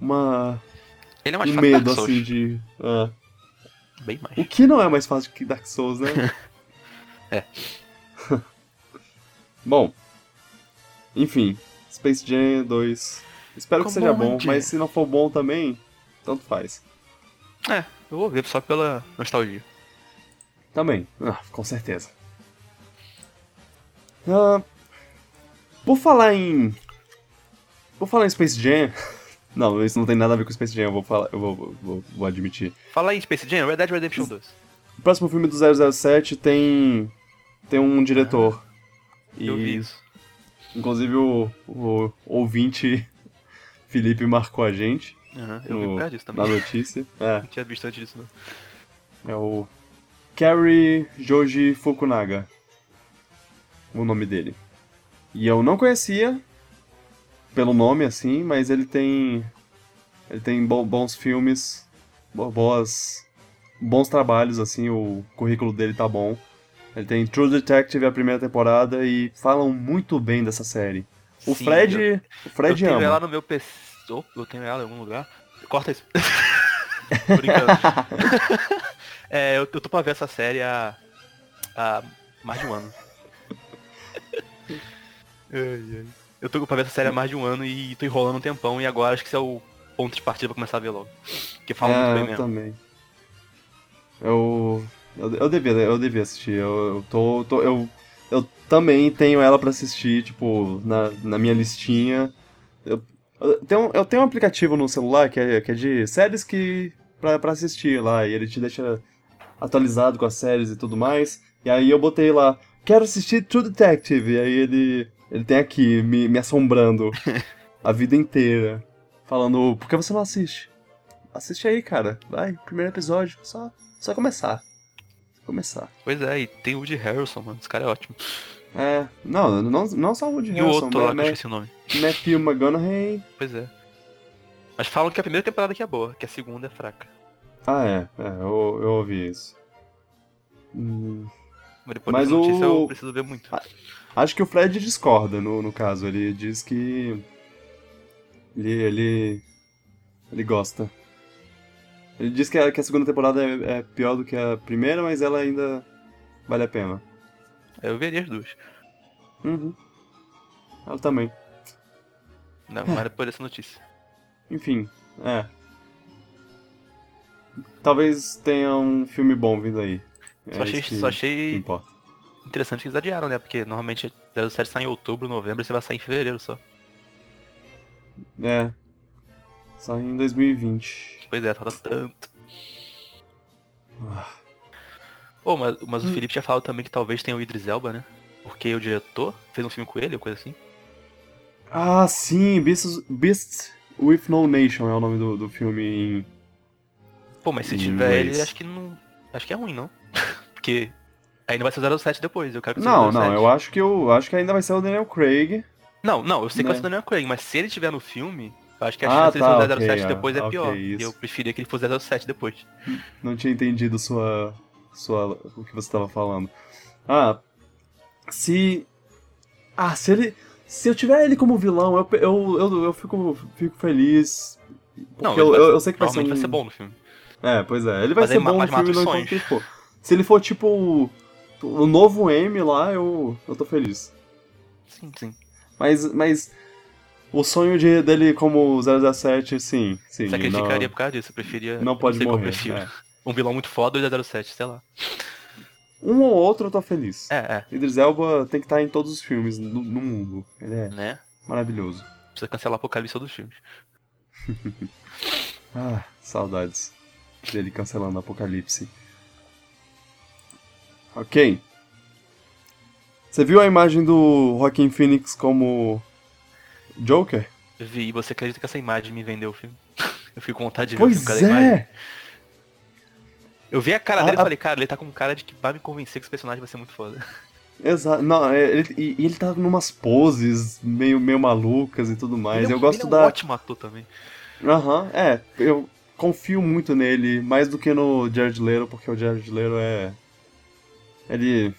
Uma. Ele é mais um fácil que medo assim de. ah. Bem mais. O que não é mais fácil que Dark Souls, né? É. bom. Enfim, Space Jam 2. Espero que Ficou seja bom, mas se não for bom também, tanto faz. É, eu vou ver só pela nostalgia. Também, ah, com certeza. Ah, por falar em. Por falar em Space Jam. Não, isso não tem nada a ver com Space Jam, eu vou falar, eu vou, vou, vou- admitir. Fala aí, Space Jam, Red Dead Redemption 2. O próximo filme do 007 tem. tem um diretor. E, Eu vi isso. Inclusive o, o ouvinte Felipe marcou a gente Aham, eu vi no- disso na também. notícia. É, Não tinha visto antes disso, não. é o Kerry Joji Fukunaga. O nome dele. E eu não conhecia pelo nome assim, mas ele tem ele tem bo- bons filmes, bo- boas bons trabalhos assim, o currículo dele tá bom. Ele tem True Detective a primeira temporada e falam muito bem dessa série. O Sim, Fred, eu- o Eu Fred tenho ama. ela no meu PC. Oh, eu tenho ela em algum lugar. Corta isso. Brincando. é, eu, eu tô pra ver essa série há, há mais de um ano. Eu tô pra ver essa série há mais de um ano e tô enrolando um tempão e agora acho que esse é o ponto de partida pra começar a ver logo. Porque fala é, muito bem eu mesmo. também. Eu, eu, eu devia, eu devia assistir. Eu, eu tô, tô- eu, eu também tenho ela pra assistir, tipo, na, na minha listinha. Eu, eu, tenho, eu tenho um aplicativo no celular que é, que é de séries que pra, pra assistir lá, e ele te deixa atualizado com as séries e tudo mais. E aí eu botei lá, quero assistir True Detective, e aí ele, ele tem aqui, me, me assombrando a vida inteira, falando, por que você não assiste? Assiste aí, cara. Vai, primeiro episódio. Só, só começar. Começar. Pois é, e tem o Woody Harrelson, mano. Esse cara é ótimo. É, não, não, não só o Woody E o Harrelson, outro lá, que eu esqueci o nome. Matthew McConaughey. Pois é. Mas falam que a primeira temporada aqui é boa, que a segunda é fraca. Ah, é, é, eu, eu ouvi isso. Hum, Mas depois Mas dessa notícia o- eu preciso ver muito. acho que o Fred discorda no, no caso. Ele diz que. Ele. Ele, ele gosta. Ele diz que a, que a segunda temporada é, é pior do que a primeira, mas ela ainda vale a pena. Eu veria as duas. Uhum. Ela também. Não, mas depois dessa notícia. Enfim, é. Talvez tenha um filme bom vindo aí. É Só achei, isso que, só achei importa. interessante que eles adiaram, né? Porque normalmente 07 sai em outubro, novembro, e você vai sair em fevereiro só. É. Só em 2020. Pois é, falta tanto. Ah. Ô, mas, mas o Hum. Felipe tinha falado também que talvez tenha o Idris Elba, né? Porque o diretor fez um filme com ele, ou coisa assim. Ah, sim, Beasts, Beasts with No Nation é o nome do, do filme em. Pô, mas se tiver ele, acho que não. Acho que é ruim, não? Porque ainda vai ser 07 depois, eu quero que Não, 07. não, eu acho que eu acho que ainda vai ser o Daniel Craig. Não, não, eu sei que vai Né? ser o Daniel Craig, mas se ele tiver no filme, eu acho que a Ah, chance tá, dele ser 07 ok, depois ah, é ok, pior. isso. E eu preferia que ele fosse 07 depois. Não tinha entendido sua, sua, o que você estava falando. Ah, se. Ah, se ele. Se eu tiver ele como vilão, eu, eu, eu, eu fico, fico feliz. Porque Não, eu, vai- eu, eu sei que vai ser, um... vai ser bom no filme. É, pois é. Ele vai Mas ser bom no filme, não enquanto tipo. Se ele for tipo o, o novo M lá, eu, eu tô feliz. Sim, sim. Mas, mas o sonho de, dele como 007, sim, sim. Sacrificaria não, por causa disso, eu preferia. não pode eu morrer. é. Um vilão muito foda ou 07, sei lá. Um ou outro eu tô feliz. É, Idris Elba tem que estar em todos os filmes no, no mundo. Ele é, é né? maravilhoso. Precisa cancelar o Apocalipse dos filmes. Ah, saudades dele cancelando Apocalipse. Ok. Você viu a imagem do Joaquin Phoenix como Joker? Vi, e você acredita que essa imagem me vendeu o filme? Eu fiquei com vontade de ver o Pois filme com cada imagem. é! Eu vi a cara A- dele e falei, cara, ele tá com cara de que vai me convencer que esse personagem vai ser muito foda. Exato. Não, é, ele, e ele tá numas poses meio, meio malucas e tudo mais. ele é um, eu gosto ele é um da. ótimo ator também. Aham, é. Eu confio muito nele, mais do que no Jared Leto, porque o Jared Leto é. Ele.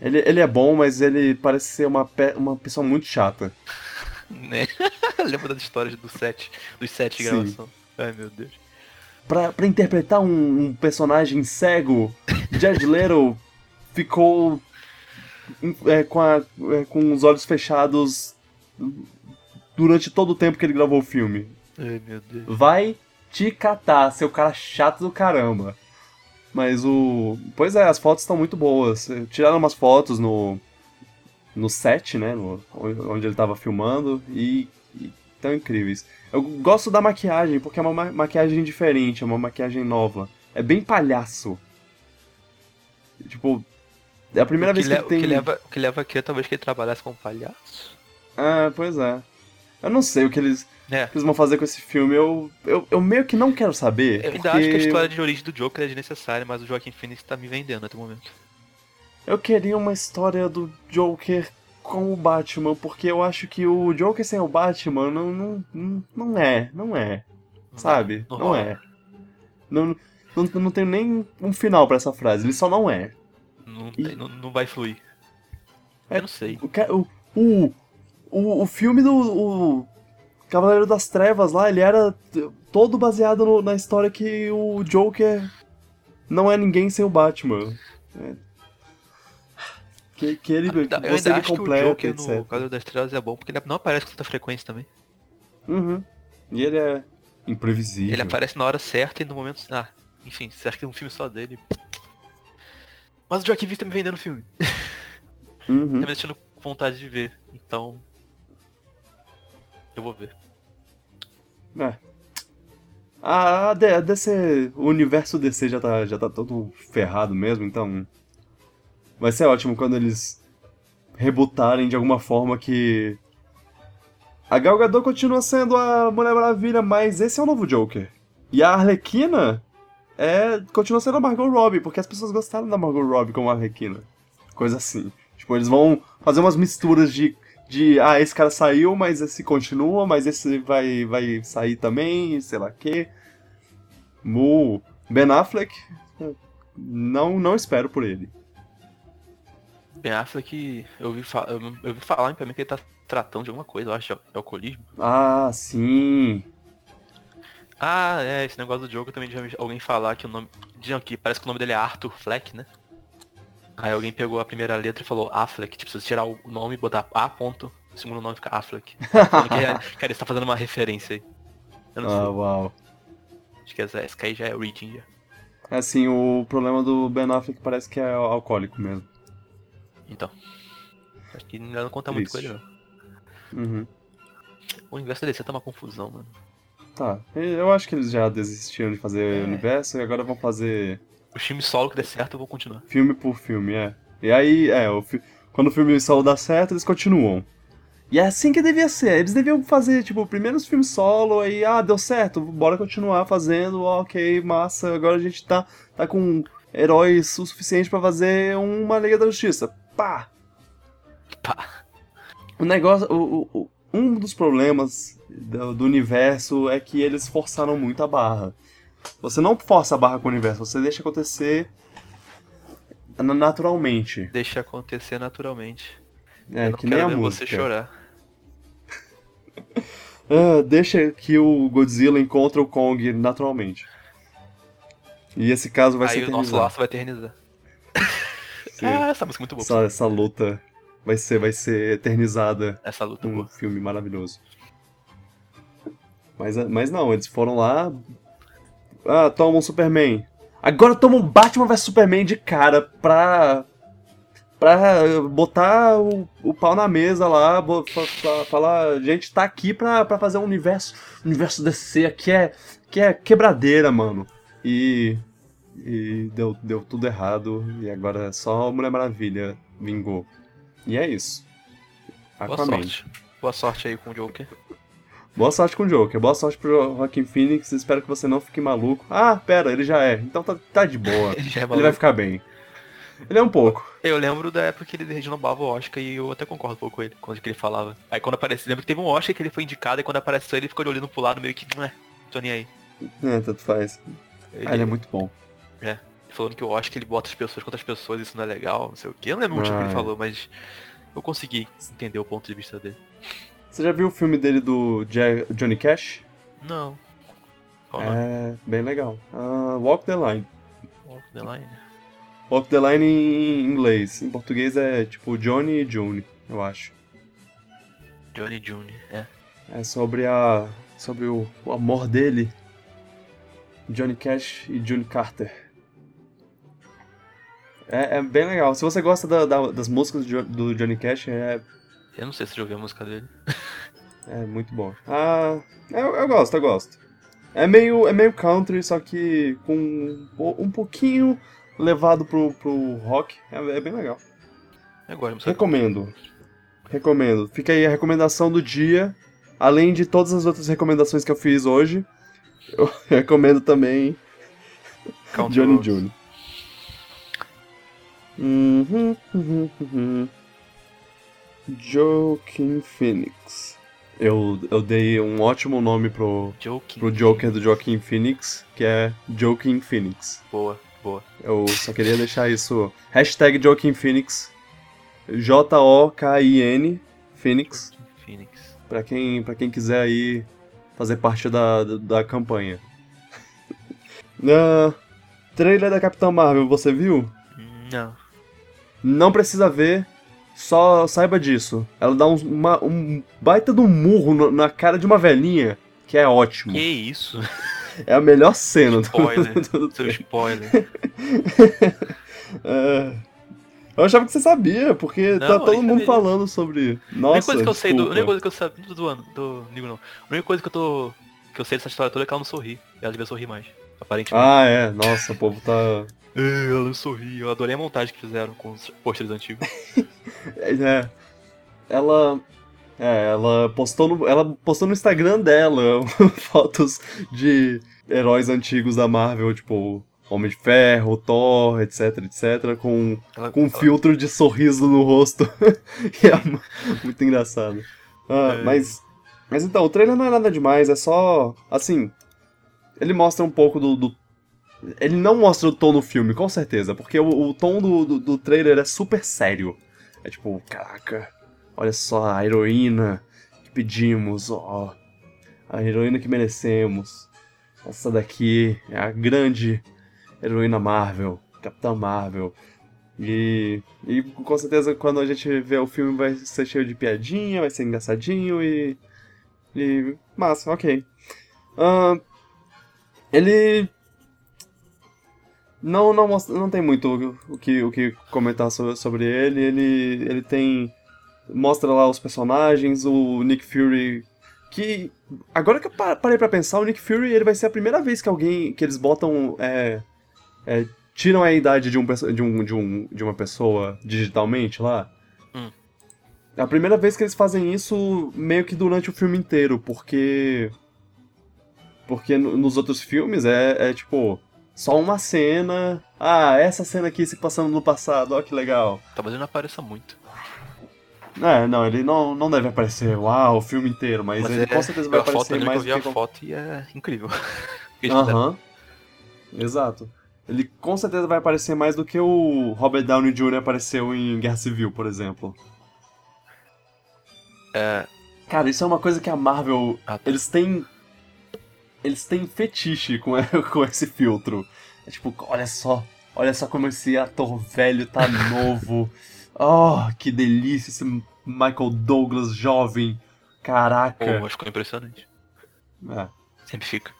Ele, ele é bom, mas ele parece ser uma, pe- uma pessoa muito chata. Né? Lembra das histórias do set, dos sete gravação. Ai meu Deus. Pra, pra interpretar um, um personagem cego, Jared Leto ficou é, com, a- é, com os olhos fechados durante todo o tempo que ele gravou o filme. Ai meu Deus. Vai te catar, seu cara chato do caramba. Mas o. Pois é, as fotos estão muito boas. Tiraram umas fotos no. No set, né? no- onde ele tava filmando. E. estão incríveis. Eu gosto da maquiagem, porque é uma ma- maquiagem diferente, é uma maquiagem nova. É bem palhaço. Tipo. É a primeira que, vez que le- ele tem. o que leva, o que leva aqui é talvez que ele trabalhasse como palhaço. Ah, pois é. Eu não sei o que eles, É. o que eles vão fazer com esse filme. Eu, eu, eu meio que não quero saber. Eu ainda porque acho que a história de origem do Joker é desnecessária, mas o Joaquim Phoenix tá me vendendo até o momento. Eu queria uma história do Joker com o Batman, porque eu acho que o Joker sem o Batman não, não, não, não é, não é. Sabe? Não Não, é. Não, não, não tenho nem um final pra essa frase, ele só não é. Não, E- tem- não, não vai fluir. É- Eu não sei. O, o, o, o filme do o Cavaleiro das Trevas lá, ele era todo baseado no- na história que o Joker não é ninguém sem o Batman. É. Que, que ele Eu ainda- eu você ainda acho que o Joker etc. no Cavaleiro das Trevas é bom porque ele não aparece com tanta frequência também. Uhum. E ele é imprevisível. Ele aparece na hora certa e no momento. Ah, enfim, acha que é um filme só dele? Mas o Joaquim Phoenix tá me vendendo o filme. Uhum. Tá me deixando vontade de ver. Então. Eu vou ver. É. A, a, a DC, o universo DC já tá, já tá todo ferrado mesmo, então. Vai ser ótimo quando eles rebutarem de alguma forma que. A Gal Gadot continua sendo a Mulher Maravilha, mas esse é o novo Joker. E a Arlequina é, continua sendo a Margot Robbie, porque as pessoas gostaram da Margot Robbie como Arlequina. Coisa assim. Tipo, eles vão fazer umas misturas de de ah, esse cara saiu, mas esse continua, mas esse vai, vai sair também, sei lá quê. O Ben Affleck, não, não espero por ele. Ben Affleck, eu ouvi, fa eu, eu ouvi falar pra mim que ele tá tratando de alguma coisa, eu acho, de alcoolismo. Ah, sim. Ah, é, esse negócio do jogo também já vi alguém falar que o nome. Diziam que parece que o nome dele é Arthur Fleck, né? Aí alguém pegou a primeira letra e falou Affleck, tipo, se você tirar o nome e botar A ponto, o segundo nome fica Affleck. Que, é- cara, ele tá fazendo uma referência aí. Eu não Ah, sei. uau. Acho que essa, essa aí já é origin já. Assim, o problema do Ben Affleck parece que é alcoólico mesmo. Então. Acho que ainda não conta muito com ele, não. Uhum. O universo da DC tá uma confusão, mano. Tá, eu acho que eles já desistiram de fazer É. universo e agora vão fazer O filme solo que der certo, eu vou continuar. filme por filme, é. E aí, é, o fi- quando o filme solo dá certo, eles continuam. E é assim que devia ser. Eles deviam fazer, tipo, primeiro os filmes solo, aí, ah, deu certo, bora continuar fazendo, ok, massa, agora a gente tá, tá com heróis o suficiente pra fazer uma Liga da Justiça. Pá! Pá. O negócio, o, o- o- um dos problemas do, do universo é que eles forçaram muito a barra. Você não força a barra com o universo, você deixa acontecer na- naturalmente. Deixa acontecer naturalmente. É, que nem a música. você chorar. Ah, deixa que o Godzilla encontre o Kong naturalmente. E esse caso vai aí ser o nosso eternizado. laço vai eternizar. Ah, essa música é muito boa. essa, essa luta vai ser, vai ser eternizada Essa luta é num boa. filme maravilhoso. Mas, mas não, eles foram lá. Ah, toma um Superman. Agora toma um Batman vs Superman de cara pra. pra botar o, o pau na mesa lá, falar, gente tá aqui pra, pra fazer um universo. Universo DC aqui é, que é quebradeira, mano. E. E deu, deu tudo errado. E agora só a Mulher Maravilha vingou. E é isso. Boa Aquaman. sorte. Boa sorte aí com o Joker. Boa sorte com o Joker, boa sorte pro Joaquin Phoenix, espero que você não fique maluco. Ah, pera, ele já é, então tá, tá de boa. Ele já é ele vai maluco. ficar bem. Ele é um pouco. Eu lembro da época que ele renovava o Oscar e eu até concordo um pouco com ele, quando que ele falava. Aí quando apareceu, lembro que teve um Oscar que ele foi indicado e quando apareceu ele ficou olhando pro lado meio que, não é, tô nem aí. É, tanto faz. Ele, Ah, ele é muito bom. falando que acho que ele bota as pessoas contra as pessoas, isso não é legal, não sei o quê. Eu não lembro muito o que Ah, ele é. falou, mas eu consegui entender o ponto de vista dele. Você já viu o filme dele do Ja- Johnny Cash? Não. Qual o nome? É bem legal. Ah, Walk the Line. Walk the Line? Walk the Line em inglês. Em português é tipo Johnny e June, eu acho. Johnny Jr. É. É sobre a. sobre o, o amor dele. Johnny Cash e June Carter. É, é bem legal. Se você gosta da- da- das músicas do Johnny Cash, é, Eu não sei se eu já ouvi a música dele. é muito bom. Ah, eu, eu gosto, eu gosto. É meio, é meio country, só que com um, po- pouquinho levado pro, pro rock. É, é bem legal. Agora. Recomendo. Recomendo. Fica aí a recomendação do dia. Além de todas as outras recomendações que eu fiz hoje, eu recomendo também Country Johnny. June. Uhum, uhum, uhum. Joaquin Phoenix. Eu, eu dei um ótimo nome pro, Joking. pro Joker do Joaquin Phoenix, que é Joaquin Phoenix. Boa, boa. Eu só queria deixar isso. Hashtag Joaquin Phoenix. J-O-K-I-N Phoenix. Phoenix. Pra quem, pra quem quiser aí fazer parte da, da, da campanha. Ah, trailer da Capitã Marvel, você viu? Não. Não precisa ver, só saiba disso. Ela dá um, uma- um baita de um murro no- na cara de uma velhinha, que é ótimo. Que isso? É a melhor cena do, Spoiler. do- do Seu spoiler. É. Eu achava que você sabia, porque Não, tá todo mundo sabia. falando sobre. a única Nossa, coisa que eu sei do. A única coisa que eu sabia do, do. Do Nigo não. A única coisa que eu tô. Que eu sei dessa história toda é que ela não sorri. Ela devia sorrir mais. Aparentemente. Ah, é. Nossa, o povo tá. Ela não sorri. Eu adorei a montagem que fizeram com os pôsteres antigos. É. Ela. É, ela postou no, ela postou no Instagram dela fotos de heróis antigos da Marvel, tipo Homem de Ferro, Thor, etc, etc, com, Ela, com um ela- filtro de sorriso no rosto. e é mu- muito engraçado. Ah, É. mas, mas então, o trailer não é nada demais, é só. Assim. Ele mostra um pouco do. do- ele não mostra o tom no filme, com certeza, porque o, o tom do, do, do trailer é super sério. É tipo, caraca, olha só a heroína que pedimos, ó. A heroína que merecemos. Essa daqui é a grande heroína Marvel, Capitã Marvel. E, e com certeza quando a gente vê o filme vai ser cheio de piadinha, vai ser engraçadinho e. E. Massa, ok. Ahn, ele. Não, não, mostra, não tem muito o- que, o que comentar sobre, ele. Ele. Ele tem. Mostra lá os personagens, o Nick Fury. Que. Agora que eu pa- parei pra pensar, o Nick Fury ele vai ser a primeira vez que alguém. que eles botam. É, é, tiram a idade de, um, de, um, de, um, de uma pessoa digitalmente lá. Hum. É a primeira vez que eles fazem isso meio que durante o filme inteiro, porque. Porque no- nos outros filmes é, é tipo. Só uma cena. Ah, essa cena aqui se passando no passado, ó que legal. Talvez ele não apareça muito. É, não, ele não, não deve aparecer, uau, o filme inteiro, mas, Mas ele é, com certeza vai foto aparecer que mais eu vi a foto e é incrível. Aham. Exato. Ele com certeza vai aparecer mais do que o Robert Downey Jr. apareceu em Guerra Civil, por exemplo. É. Cara, isso é uma coisa que a Marvel. Ah, tá. Eles têm. Eles têm fetiche com, com esse filtro. É tipo, olha só. Olha só como esse ator velho tá novo. Oh, que delícia esse Michael Douglas jovem. Caraca. Pô, ficou impressionante. É, Sempre fica.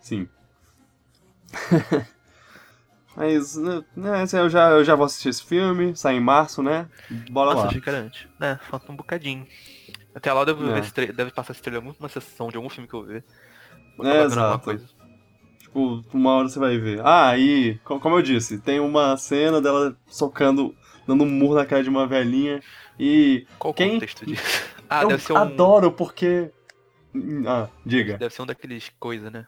sim. Mas, né, né, eu, já, eu já vou assistir esse filme, sai em março, né? Bora Nossa, lá. achei que era antes. É, falta um bocadinho. Até lá eu devo É. ver trailer, deve passar esse trailer muito uma sessão de algum filme que eu ver. É, exato. Tipo, uma hora você vai ver. Ah, aí, co- como eu disse, tem uma cena dela socando, dando um murro na cara de uma velhinha. E Qual o Quem- contexto disso? Ah, eu deve ser um. adoro porque. Ah, diga. Deve ser um daqueles coisa, né?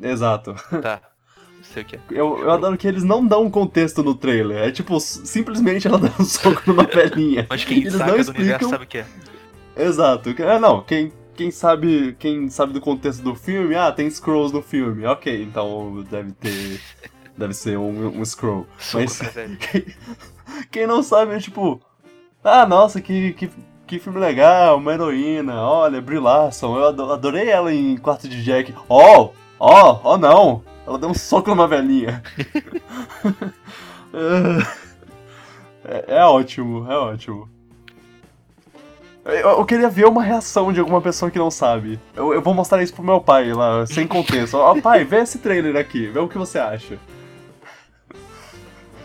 Exato. Tá. Não sei o que é. Eu, eu adoro que eles não dão um contexto no trailer. É tipo, simplesmente ela dando um soco numa velhinha. Mas quem Eles saca não do explicam- universo sabe o que é. Exato. É, não, quem, quem sabe quem sabe do contexto do filme, ah, tem Scrolls no filme. Ok, então deve ter deve ser um, um Scroll. Mas velho? quem não sabe é tipo, ah, nossa, que, que, que filme legal, uma heroína, olha, Brie Larson, eu ado- adorei ela em Quarto de Jack. Oh, oh, oh não, ela deu um soco numa velhinha. é, é ótimo, é ótimo. Eu, queria ver uma reação de alguma pessoa que não sabe. Eu, eu vou mostrar isso pro meu pai lá, sem contexto. Ó, pai, vê esse trailer aqui, vê o que você acha.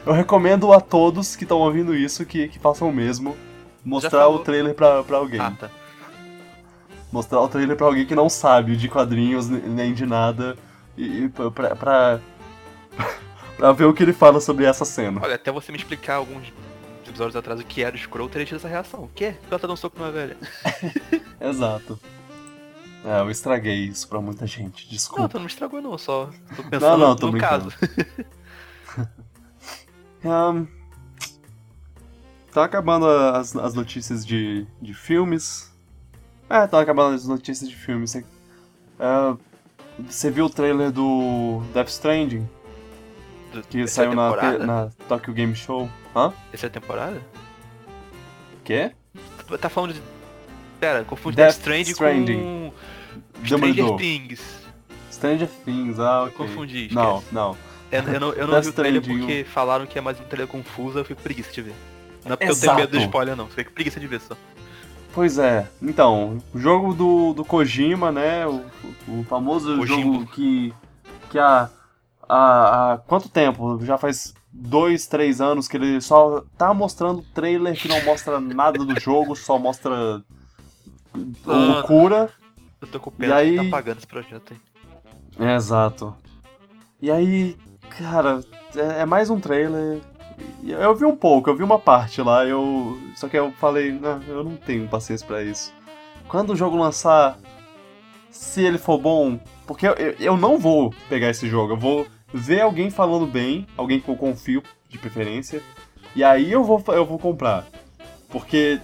Eu recomendo a todos que estão ouvindo isso que, que façam o mesmo. Mostrar o trailer pra, pra alguém. Ah, tá. Mostrar o trailer pra alguém que não sabe de quadrinhos ne- nem de nada. E, e pra, pra, pra ver o que ele fala sobre essa cena. Olha, até você me explicar alguns episódios atrás o que era o Scroll, teria tido essa reação. O quê? Ela tá dando soco numa velha. Exato. É, eu estraguei isso pra muita gente, Não, desculpa. tu não estragou não, só tô pensando Não, não, tô no brincando. caso. Ahn, tá acabando as, as notícias de, de filmes. É, tá acabando as notícias de filmes. Você, ah, você viu o trailer do Death Stranding? Do- Que saiu na, na Tokyo Game Show? Hã? Terceira temporada? Quê? Tu tá falando de... Pera, confundi Death Stranding, Stranding. com... Stranger Demolidor. Things. Stranger Things, ah, ok. Confundi, esquece. Não, não. Eu, eu não, eu não vi o trailer porque falaram que é mais um trailer confuso, eu fico preguiça de ver. Não é porque eu Exato. tenho medo de spoiler não, eu com preguiça de ver só. Pois é. Então, o jogo do, do Kojima, né? O, o famoso Kojimbo. jogo que, que há, há, há quanto tempo? Já faz dois, três anos que ele só tá mostrando trailer que não mostra nada do jogo, só mostra Ah. loucura. Eu tô com E pena aí- de tá pagando esse projeto aí. É, exato. E aí, cara, é, é mais um trailer. E Eu vi um pouco, eu vi uma parte lá, eu. Só que eu falei, não, eu não tenho paciência pra isso. Quando o jogo lançar, se ele for bom, porque eu, eu, eu não vou pegar esse jogo, eu vou ver alguém falando bem, alguém que eu confio, de preferência, e aí eu vou, eu vou comprar. Porque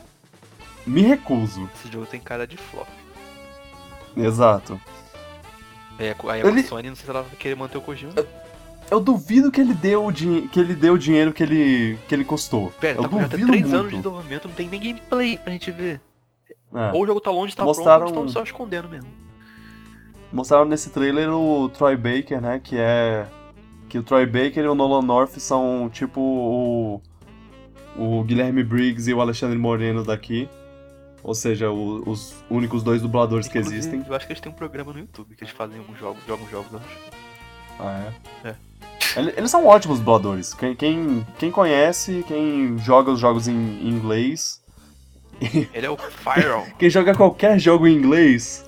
me recuso. Esse jogo tem cara de flop. Exato. Aí, a- Ele- Sony, não sei se ela vai querer manter o Kojima. Eu duvido que ele deu o, din que ele deu o dinheiro que ele, que ele custou. Pera, eu tá com já tem duvido 3 muito. anos de desenvolvimento, não tem nem gameplay pra gente ver. É. Ou o jogo tá longe, tá Mostraram- pronto, estão só escondendo mesmo. Mostraram nesse trailer o Troy Baker, né? Que é. Que o Troy Baker e o Nolan North são tipo o. O Guilherme Briggs e o Alexandre Moreno daqui. Ou seja, o- os únicos dois dubladores que Inclusive, existem. Eu acho que eles têm um programa no YouTube que eles fazem alguns jogos, jogam jogos, eu acho. Ah, é? É. Ele- Eles são ótimos dubladores. Quem, quem, quem conhece, quem joga os jogos em em inglês. Ele é o Fyron. Quem joga qualquer jogo em inglês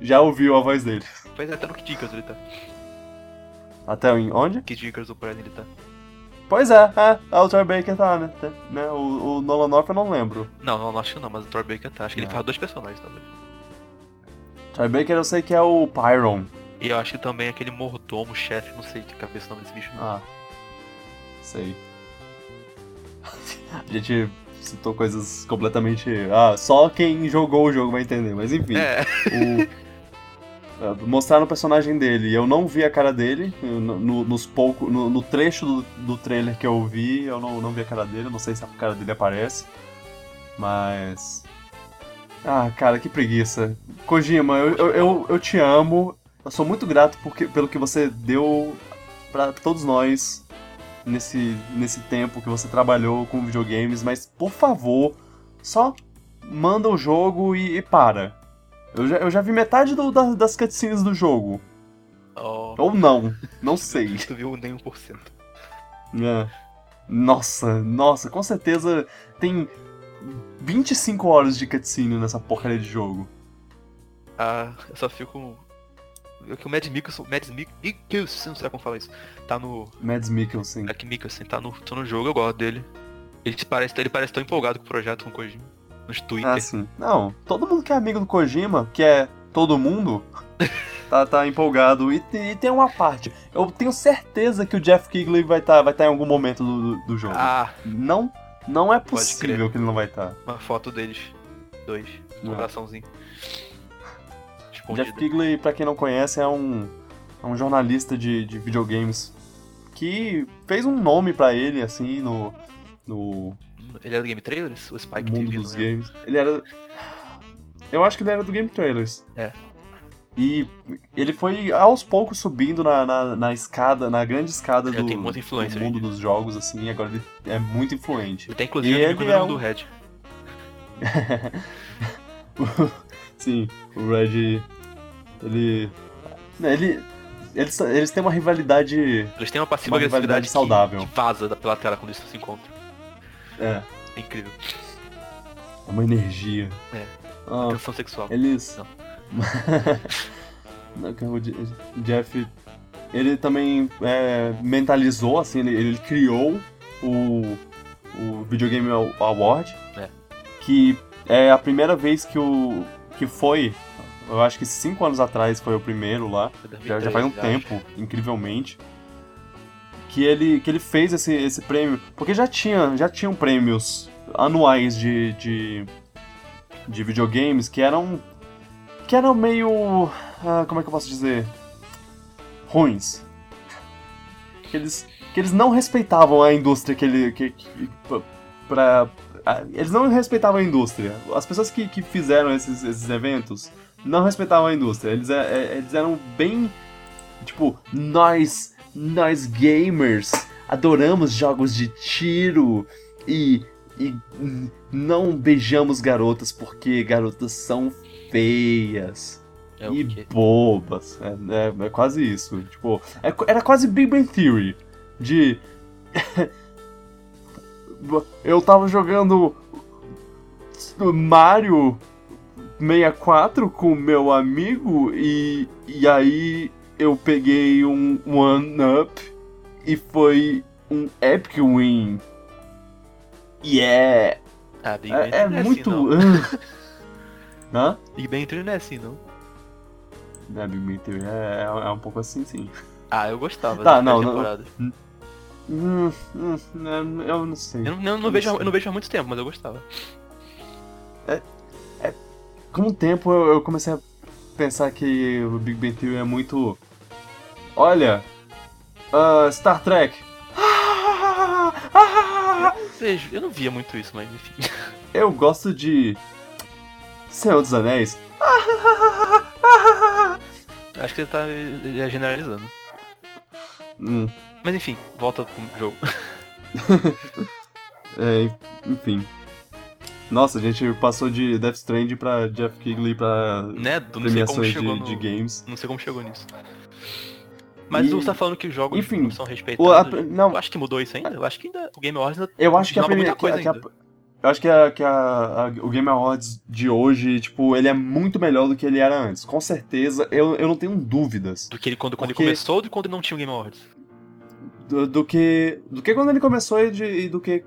já ouviu a voz dele. pois é, até no Kid Icarus ele tá. Até em onde? Kid Icarus, o Prime, ele tá. Pois é, é, é o Troy Baker tá, né? Né? O, o eu não lembro. Não, não, não acho que não, mas o Thor Baker tá. Acho que ele Não. faz dois personagens também. Troy Baker eu sei que é o Pyron. E eu acho que também é aquele mordomo, chefe, não sei de cabeça o nome desse bicho. Ah, sei. A gente citou coisas completamente. Ah, só quem jogou o jogo vai entender, mas enfim. É, O, é, mostraram o personagem dele eu não vi a cara dele. no, no- nos pouco, no, no trecho do, do trailer que eu vi, eu não, não vi a cara dele. Não sei se a cara dele aparece. Mas. Ah, cara, que preguiça. Kojima, eu, eu, eu, eu te amo. Eu sou muito grato porque, pelo que você deu pra todos nós nesse, nesse tempo que você trabalhou com videogames, mas por favor, só manda o jogo e, e para. Eu já, eu já vi metade do- da- das cutscenes do jogo. oh, Ou não, não sei. tu viu nem 1%. É. Nossa, nossa, com certeza tem 25 horas de cutscene nessa porcaria de jogo. Ah, eu só fico. É que o Mads Mikkelsen, Mads Mik- Mikkelsen, não sei como fala isso, tá no. Mads Mikkelsen. É que Mikkelsen tá no, tá no jogo, eu gosto dele. Ele parece, ele parece tão empolgado com o projeto com o Kojima. Nos Twitter. Ah, sim. Não, todo mundo que é amigo do Kojima, que é todo mundo, tá, tá empolgado. E, e tem uma parte. Eu tenho certeza que o Jeff Kigley vai estar vai tá em algum momento do, do- do jogo. Ah, Não, não é possível que ele não vai estar. uma foto deles. Dois. Um coraçãozinho. Jeff. Kigley, pra quem não conhece, é um, é um jornalista de, de videogames que fez um nome pra ele, assim, no, no Ele era do Game Trailers? O Spike mundo TV, dos games. Ele era. Eu acho que ele era do Game Trailers. É. E ele foi aos poucos subindo na, na, na escada, na grande escada do, do mundo em dos jogos, assim, agora ele é muito influente. Ele tem inclusive E ele é um- do Red. Sim, o Red. Ele. né, Ele. Eles, eles têm uma rivalidade. Eles têm uma passiva Uma agressividade saudável. que vaza pela tela quando eles se encontram. É, É incrível. uma energia. É. Ah, Tensão sexual. Eles. Não. Não, que o Je- Jeff. Ele também é, mentalizou, assim, ele, ele criou o, o Videogame Award. É. Que é a primeira vez que o. que foi. Eu acho que cinco anos atrás foi o primeiro lá. Já, já faz um 2013, tempo, incrivelmente. Que ele, que ele fez esse, esse prêmio. Porque já tinha já tinham prêmios anuais de, de, de videogames que eram. que eram meio. ah, como é que eu posso dizer? ruins. Que eles, que eles não respeitavam a indústria que ele. Que, que, pra- ah, eles não respeitavam a indústria. As pessoas que, que fizeram esses, esses eventos não respeitavam a indústria. Eles, é- é- eles eram bem. Tipo, nós, nós gamers adoramos jogos de tiro e, e não beijamos garotas porque garotas são feias É e bobas. É, é- é quase isso. Tipo, é era quase Big Bang Theory. De. eu tava jogando Mario 64 com meu amigo e, e aí eu peguei um one-up e foi um epic win. E é. Ah, É, é é muito. assim, não. Hã? Big Bang Theory não é assim, não. É, Big Bang Theory é, é um pouco assim, sim. Ah, eu gostava Tá, da não, primeira não- temporada. Hum, hum, hum, eu não sei. Eu não, eu não vejo, eu não vejo há muito tempo, mas eu gostava. Com o tempo eu, eu comecei a pensar que o Big Bang Theory é muito. Olha, ah, Star Trek. Vejo, eu não via muito isso, mas enfim. Eu gosto de Senhor dos Anéis. Acho que ele tá ele é generalizando. Hum, Mas enfim, volta pro jogo. é, enfim. Nossa, a gente passou de Death Stranding pra Jeff Kigley pra né? Não premiações de, no... de games. Não sei como chegou nisso. Mas E- você tá falando que os jogos enfim, não são O, a- respeitados. não, Eu acho que mudou isso ainda. Eu acho que ainda o Game Awards ainda Eu acho que a primeira. coisa que a- eu acho que, a, que a- o Game Awards de hoje, tipo, ele é muito melhor do que ele era antes. Com certeza, eu, eu não tenho dúvidas. do que ele quando, quando Porque- ele começou do que quando não tinha o Game Awards. Do, do que. Do que quando ele começou e, de, e do que.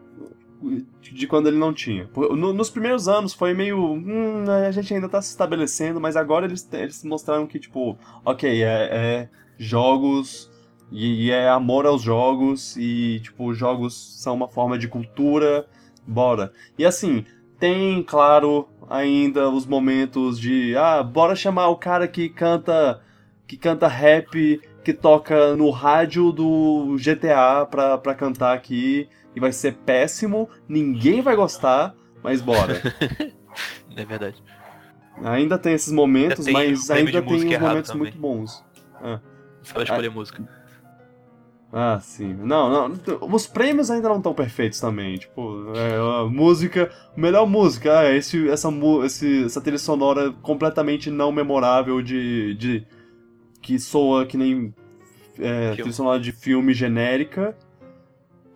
De quando ele não tinha. Nos primeiros anos foi meio. Hum, a gente ainda tá se estabelecendo, mas agora eles, eles mostraram que, tipo, ok, é, é jogos. E, e é amor aos jogos. E, tipo, jogos são uma forma de cultura. Bora. E assim, tem, claro, ainda os momentos de. Ah, bora chamar o cara que canta. Que canta rap, que toca no rádio do GTA pra, pra cantar aqui. E vai ser péssimo, ninguém vai gostar, mas bora. É verdade. ainda tem esses momentos, Ainda tem mas prêmio ainda tem uns momentos também. muito bons. Sabe escolher música. Ah, sim. Não, não. Os prêmios ainda não estão perfeitos também. Tipo, é, a música. Melhor música. Ah, esse, essa, esse, essa trilha sonora completamente não memorável de. de que soa que nem. É, Filme. trilha sonora de filme genérica.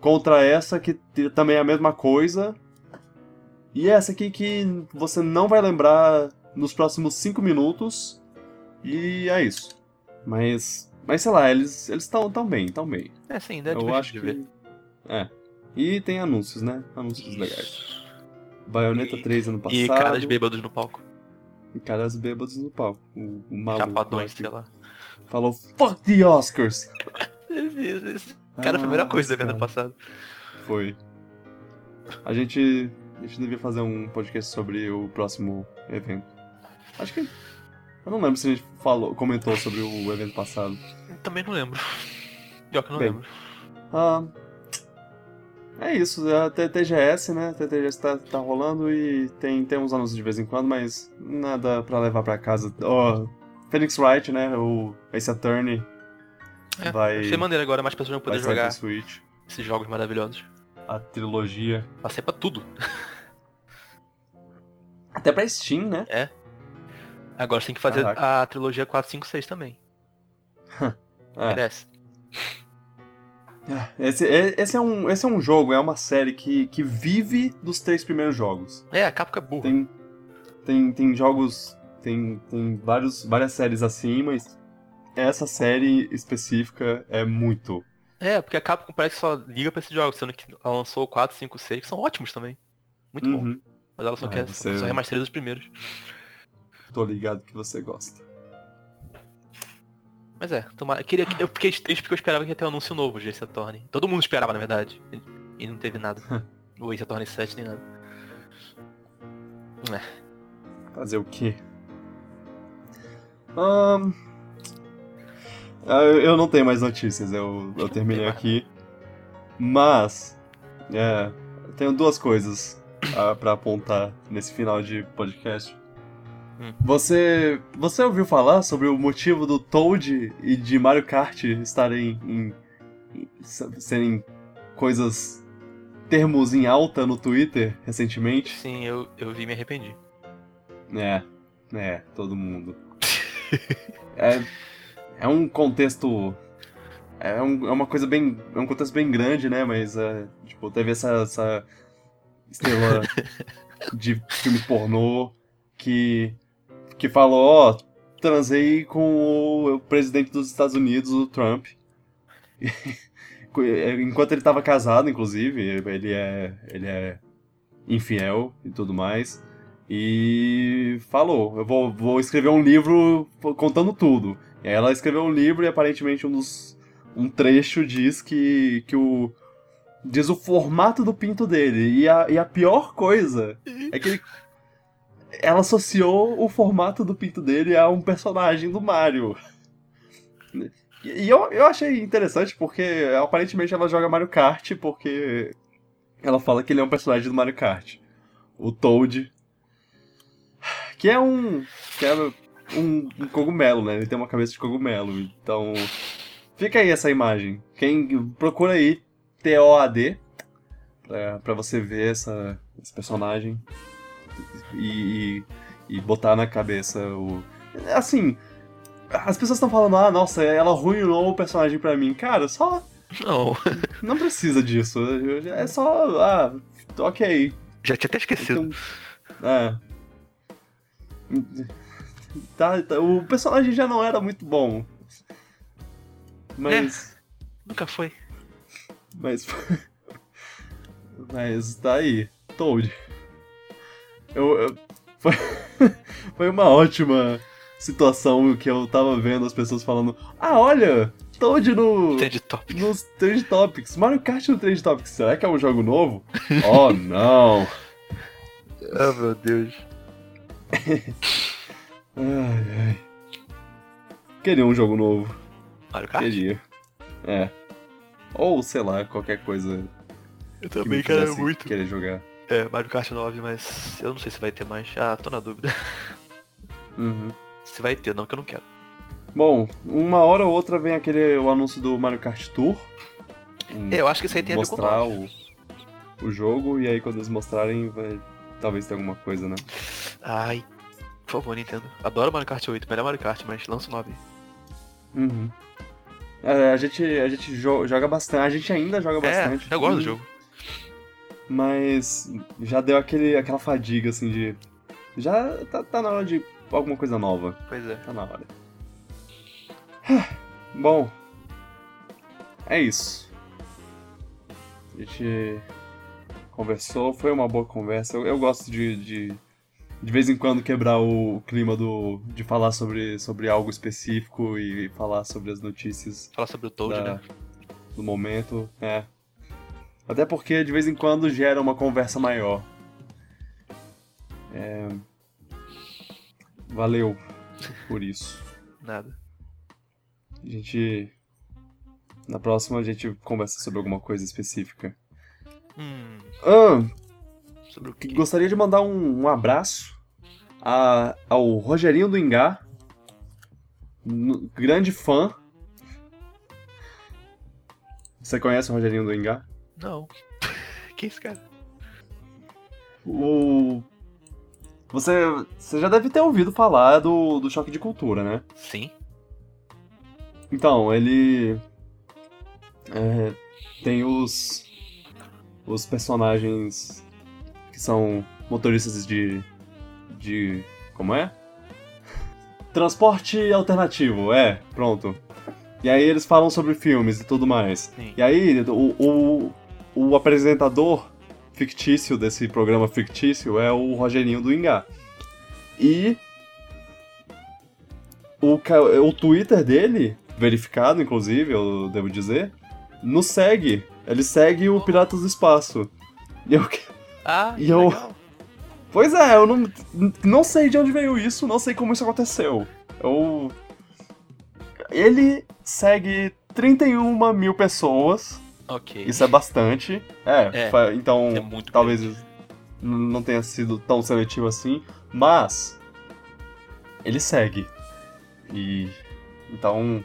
Contra essa que também é a mesma coisa. E essa aqui que você não vai lembrar nos próximos 5 minutos. E é isso. Mas. Mas sei lá, eles estão tão bem, tão bem. É sim, ainda é Eu acho que. ver. É. E tem anúncios, né? Anúncios legais. Isso. Bayonetta E- 3 ano passado. E caras bêbados no palco. e caras bêbados no palco. O, o maluco Chapadões, sei lá. Falou, fuck the Oscars! Esse- Cara, foi a primeira Ah, coisa do cara. evento passado. Foi. A gente. A gente devia fazer um podcast sobre o próximo evento. Acho que. Eu não lembro se a gente falou, comentou sobre o evento passado. Também não lembro. Pior que não Bem, lembro. Ah, é isso, a TTGS, né? A TTGS tá, tá rolando e tem, tem uns anúncios de vez em quando, mas nada pra levar pra casa. Ó, oh, Phoenix Wright, né? O Ace Attorney. É, vai. achei maneiro agora, mais pessoas vão poder jogar Switch. esses jogos maravilhosos. A trilogia. Passei pra tudo. Até pra Steam, né? Agora você tem que fazer Caraca. a trilogia 4, 5, 6 também. É. Merece. Esse, é- esse, é um, esse é um jogo, é uma série que, que vive dos três primeiros jogos. É, a Capcom é burra. Tem, tem, tem jogos. Tem, tem vários, várias séries assim, mas essa série específica é muito. É, porque a Capcom parece que só liga pra esses jogos, sendo que ela lançou o 4, 5, 6, que são ótimos também. Muito bom. Uhum. Mas ela só Ah, quer você- só remasteriza os primeiros. Tô ligado que você gosta. Mas é, tomara. Queria, eu fiquei triste porque eu esperava que ia ter um anúncio novo de Ace Attorney. Todo mundo esperava, na verdade. E não teve nada. o Ace Attorney 7 nem nada. Fazer o quê? Ah, eu eu não tenho mais notícias, eu, eu terminei aqui. Mas, é, eu tenho duas coisas ah, pra apontar nesse final de podcast. Hum. Você, você ouviu falar sobre o motivo do Toad e de Mario Kart estarem em, em- serem coisas termos em alta no Twitter recentemente? Sim, eu, eu vi e me arrependi. É, é, todo mundo. é, é um contexto. É, um- é uma coisa bem. É um contexto bem grande, né? Mas, é, tipo, teve essa, essa estrela de filme pornô que. Que falou: Ó, transei com o presidente dos Estados Unidos, o Trump. Enquanto ele tava casado, inclusive, ele é. ele é infiel e tudo mais. E falou, eu vou, vou escrever um livro contando tudo. E aí ela escreveu um livro e aparentemente um dos. Um trecho diz que, que o. Diz o formato do pinto dele. E a, e a pior coisa é que ele. Ela associou o formato do pinto dele a um personagem do Mario. E eu, eu achei interessante porque aparentemente ela joga Mario Kart porque ela fala que ele é um personagem do Mario Kart. O Toad. Que é um. Que é um, um cogumelo, né? Ele tem uma cabeça de cogumelo. Então. Fica aí essa imagem. Quem. Procura aí T-O-A-D. Pra, pra você ver essa, esse personagem. E, e, e botar na cabeça o. Assim. As pessoas estão falando, ah, nossa, ela arruinou o personagem pra mim. Cara, só. Não, Não precisa disso. É só. Ah, ok. já tinha até esquecido. Então, é. Tá, tá, o personagem já não era muito bom. Mas. Nunca foi. Mas. Mas tá aí. Toad. Eu. eu- foi, foi uma ótima situação que eu tava vendo as pessoas falando: Ah, olha! Toad no. Trend Topic. Nos Trade Topics. Mario Kart no Trade Topics. Será que é um jogo novo? oh, não! Ah, meu Deus. Ai, ai. Queria um jogo novo. Mario Kart? Queria. É. Ou, sei lá, qualquer coisa Eu que também quero fizesse muito. querer jogar. É, Mario Kart 9, mas eu não sei se vai ter mais. Ah, tô na dúvida. Uhum. Se vai ter, não que eu não quero. Bom, uma hora ou outra vem aquele o anúncio do Mario Kart Tour. Um, É, eu acho que isso aí tem a ver com o mostrar 9. o, o jogo e aí quando eles mostrarem vai talvez tenha alguma coisa, né? Ai, por favor, Nintendo. Adoro Mario Kart 8, melhor Mario Kart, mas lança o 9. Uhum. É, a gente, a gente jo- joga bastante, a gente ainda joga bastante. É, eu gosto do jogo. Mas já deu aquele, aquela fadiga assim de. Já tá, tá na hora de alguma coisa nova. Pois é. Tá na hora. Bom. É isso. A gente conversou, foi uma boa conversa. Eu, eu gosto de, de. De vez em quando quebrar o clima do. de falar sobre, sobre algo específico e falar sobre as notícias Falar sobre o Toad, da- né? do momento. É. Até porque de vez em quando gera uma conversa maior. É... Valeu por isso. Nada. A gente. Na próxima a gente conversa sobre alguma coisa específica. Hum, Ah, sobre o quê? gostaria de mandar um, um abraço a- ao Rogerinho do Ingá, grande fã. Você conhece o Rogerinho do Ingá? Não. Quem é esse cara? O... Você, você já deve ter ouvido falar do, do Choque de Cultura, né? Sim. Então, ele é, tem os os personagens que são motoristas de de como é? Transporte alternativo, é, pronto. E aí eles falam sobre filmes e tudo mais. Sim. E aí o, o, o apresentador fictício desse programa fictício é o Rogerinho do Ingá. E o, o Twitter dele, verificado inclusive, eu devo dizer, nos segue. Ele segue o Piratas do Espaço. E eu, Ah, E eu- legal. pois é, eu não, não sei de onde veio isso, não sei como isso aconteceu. Eu. Ele segue 31 mil pessoas, Ok. isso é bastante. É, É, então é talvez grande. não tenha sido tão seletivo assim, mas ele segue. E então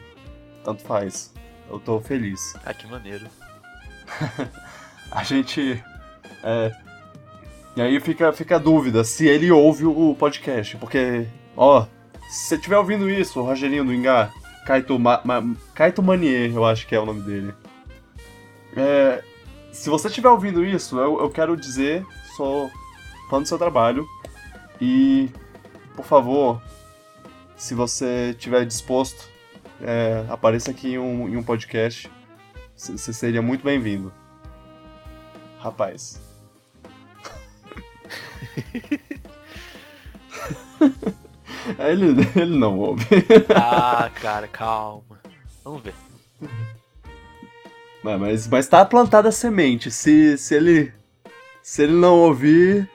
tanto faz. Eu tô feliz. Ah, que maneiro. A gente é, e aí fica fica a dúvida se ele ouve o podcast, porque ó, se você estiver ouvindo isso, o Rogerinho do Ingá, Kaito, Ma, Ma- Kaito Manier, eu acho que é o nome dele. É, se você estiver ouvindo isso, eu, eu quero dizer, sou fã do seu trabalho e, por favor, se você estiver disposto, é, apareça aqui em um, em um podcast. Você seria muito bem-vindo. Rapaz. ele, ele não ouve. Ah, cara, calma. Vamos ver. Mas, mas, tá plantada a semente. Se, se ele. Se ele não ouvir.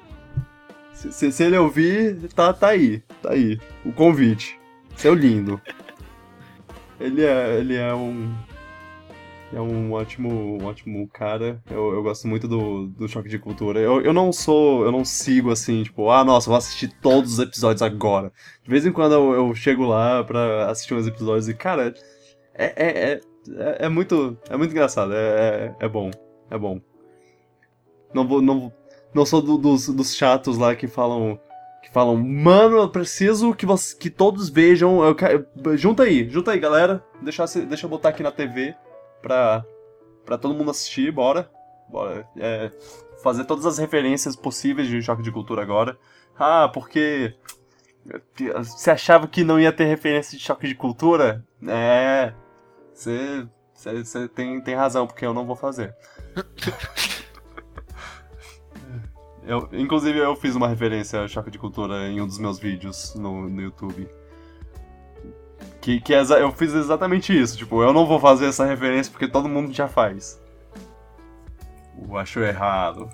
Se, se, se ele ouvir, tá, tá aí. Tá aí. O convite. Seu lindo. Ele é. Ele é um. É um ótimo, um ótimo cara. Eu, eu gosto muito do, do choque de cultura. Eu, eu não sou. Eu não sigo assim, tipo, ah, nossa, vou assistir todos os episódios agora. De vez em quando eu, eu chego lá pra assistir uns episódios e, cara, é, é, é, é, é muito. É muito engraçado. É, é, é bom. É bom. Não vou. Não, não sou do- dos, dos chatos lá que falam. Que falam, mano, eu preciso que, você, que todos vejam. Eu, quero- junta aí, junta aí, galera. Deixa, eu- deixa eu botar aqui na TV pra, pra todo mundo assistir, bora. Bora. É, fazer todas as referências possíveis de choque de cultura agora. Ah, porque. Você achava que não ia ter referência de choque de cultura? É. Você. Você tem, tem razão, porque eu não vou fazer. Eu, inclusive, eu fiz uma referência a choque de cultura em um dos meus vídeos no, no YouTube. Que, que é eu fiz exatamente isso. Tipo, eu não vou fazer essa referência porque todo mundo já faz. Eu acho errado.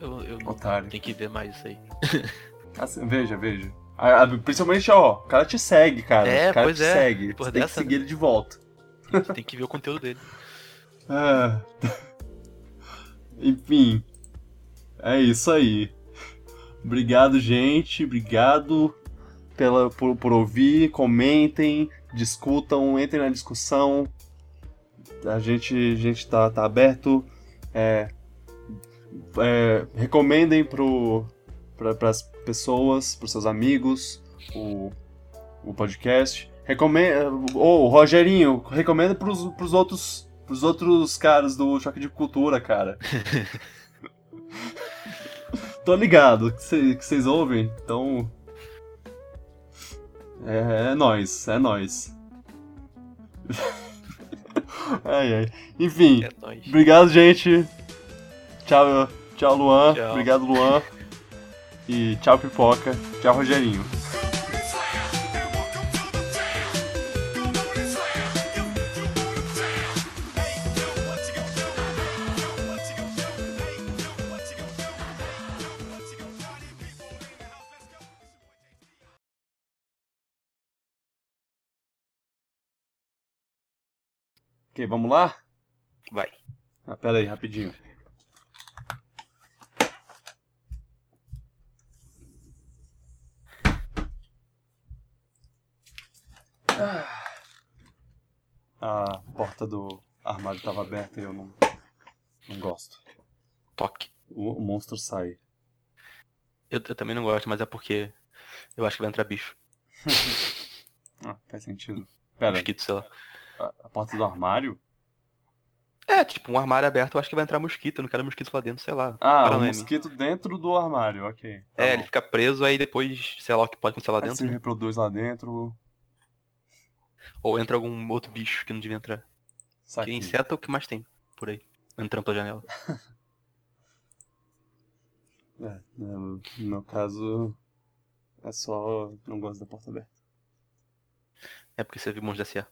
Eu, eu não Otário. tenho que ver mais isso aí. Assim, veja, veja. Ah, ah, Principalmente, ó, o cara te segue, cara. É, o cara pois te é. segue. Por Você tem que dessa, seguir ele de volta. Tem que, tem que ver o conteúdo dele. Ah. Enfim. É isso aí. Obrigado, gente. Obrigado pela, por, por ouvir. Comentem, discutam, entrem na discussão. A gente, a gente tá, tá aberto. É, é, recomendem pro, para as pessoas, pros seus amigos, o, o podcast. Recomenda. Ô, Rogerinho, recomenda pros, pros outros. Pros outros caras do Choque de Cultura, cara. Tô ligado que cê- que vocês ouvem, então. É, é nóis, é nóis. ai, ai. Enfim, É nóis. obrigado, gente. Tchau, tchau, Luan. Tchau. Obrigado, Luan. E tchau, pipoca. Tchau, Rogerinho. Ok, vamos lá? Vai. Ah, pera aí, rapidinho. A porta do armário estava aberta e eu não, não gosto. Toque. O, o monstro sai. Eu, eu também não gosto, mas é porque eu acho que vai entrar bicho. Ah, faz sentido. Pera, Mosquito, sei lá. a, a porta do armário? É, tipo, um armário aberto, eu acho que vai entrar mosquito. Eu não quero mosquito lá dentro, sei lá. Ah, Para o não é mosquito dentro do armário, ok. Tá É, bom. ele fica preso, aí depois, sei lá o que pode acontecer lá Aí dentro. se reproduz lá dentro. Ou entra algum outro bicho que não devia entrar. Que inseto é o que mais tem por aí. Entrando pela janela. É, no, no meu caso, é só não gosto da porta aberta. É porque você viu monstro da S.A.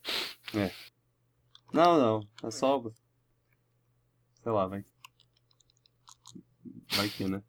Não, não, é só. Sei lá, vai. Vai que, né?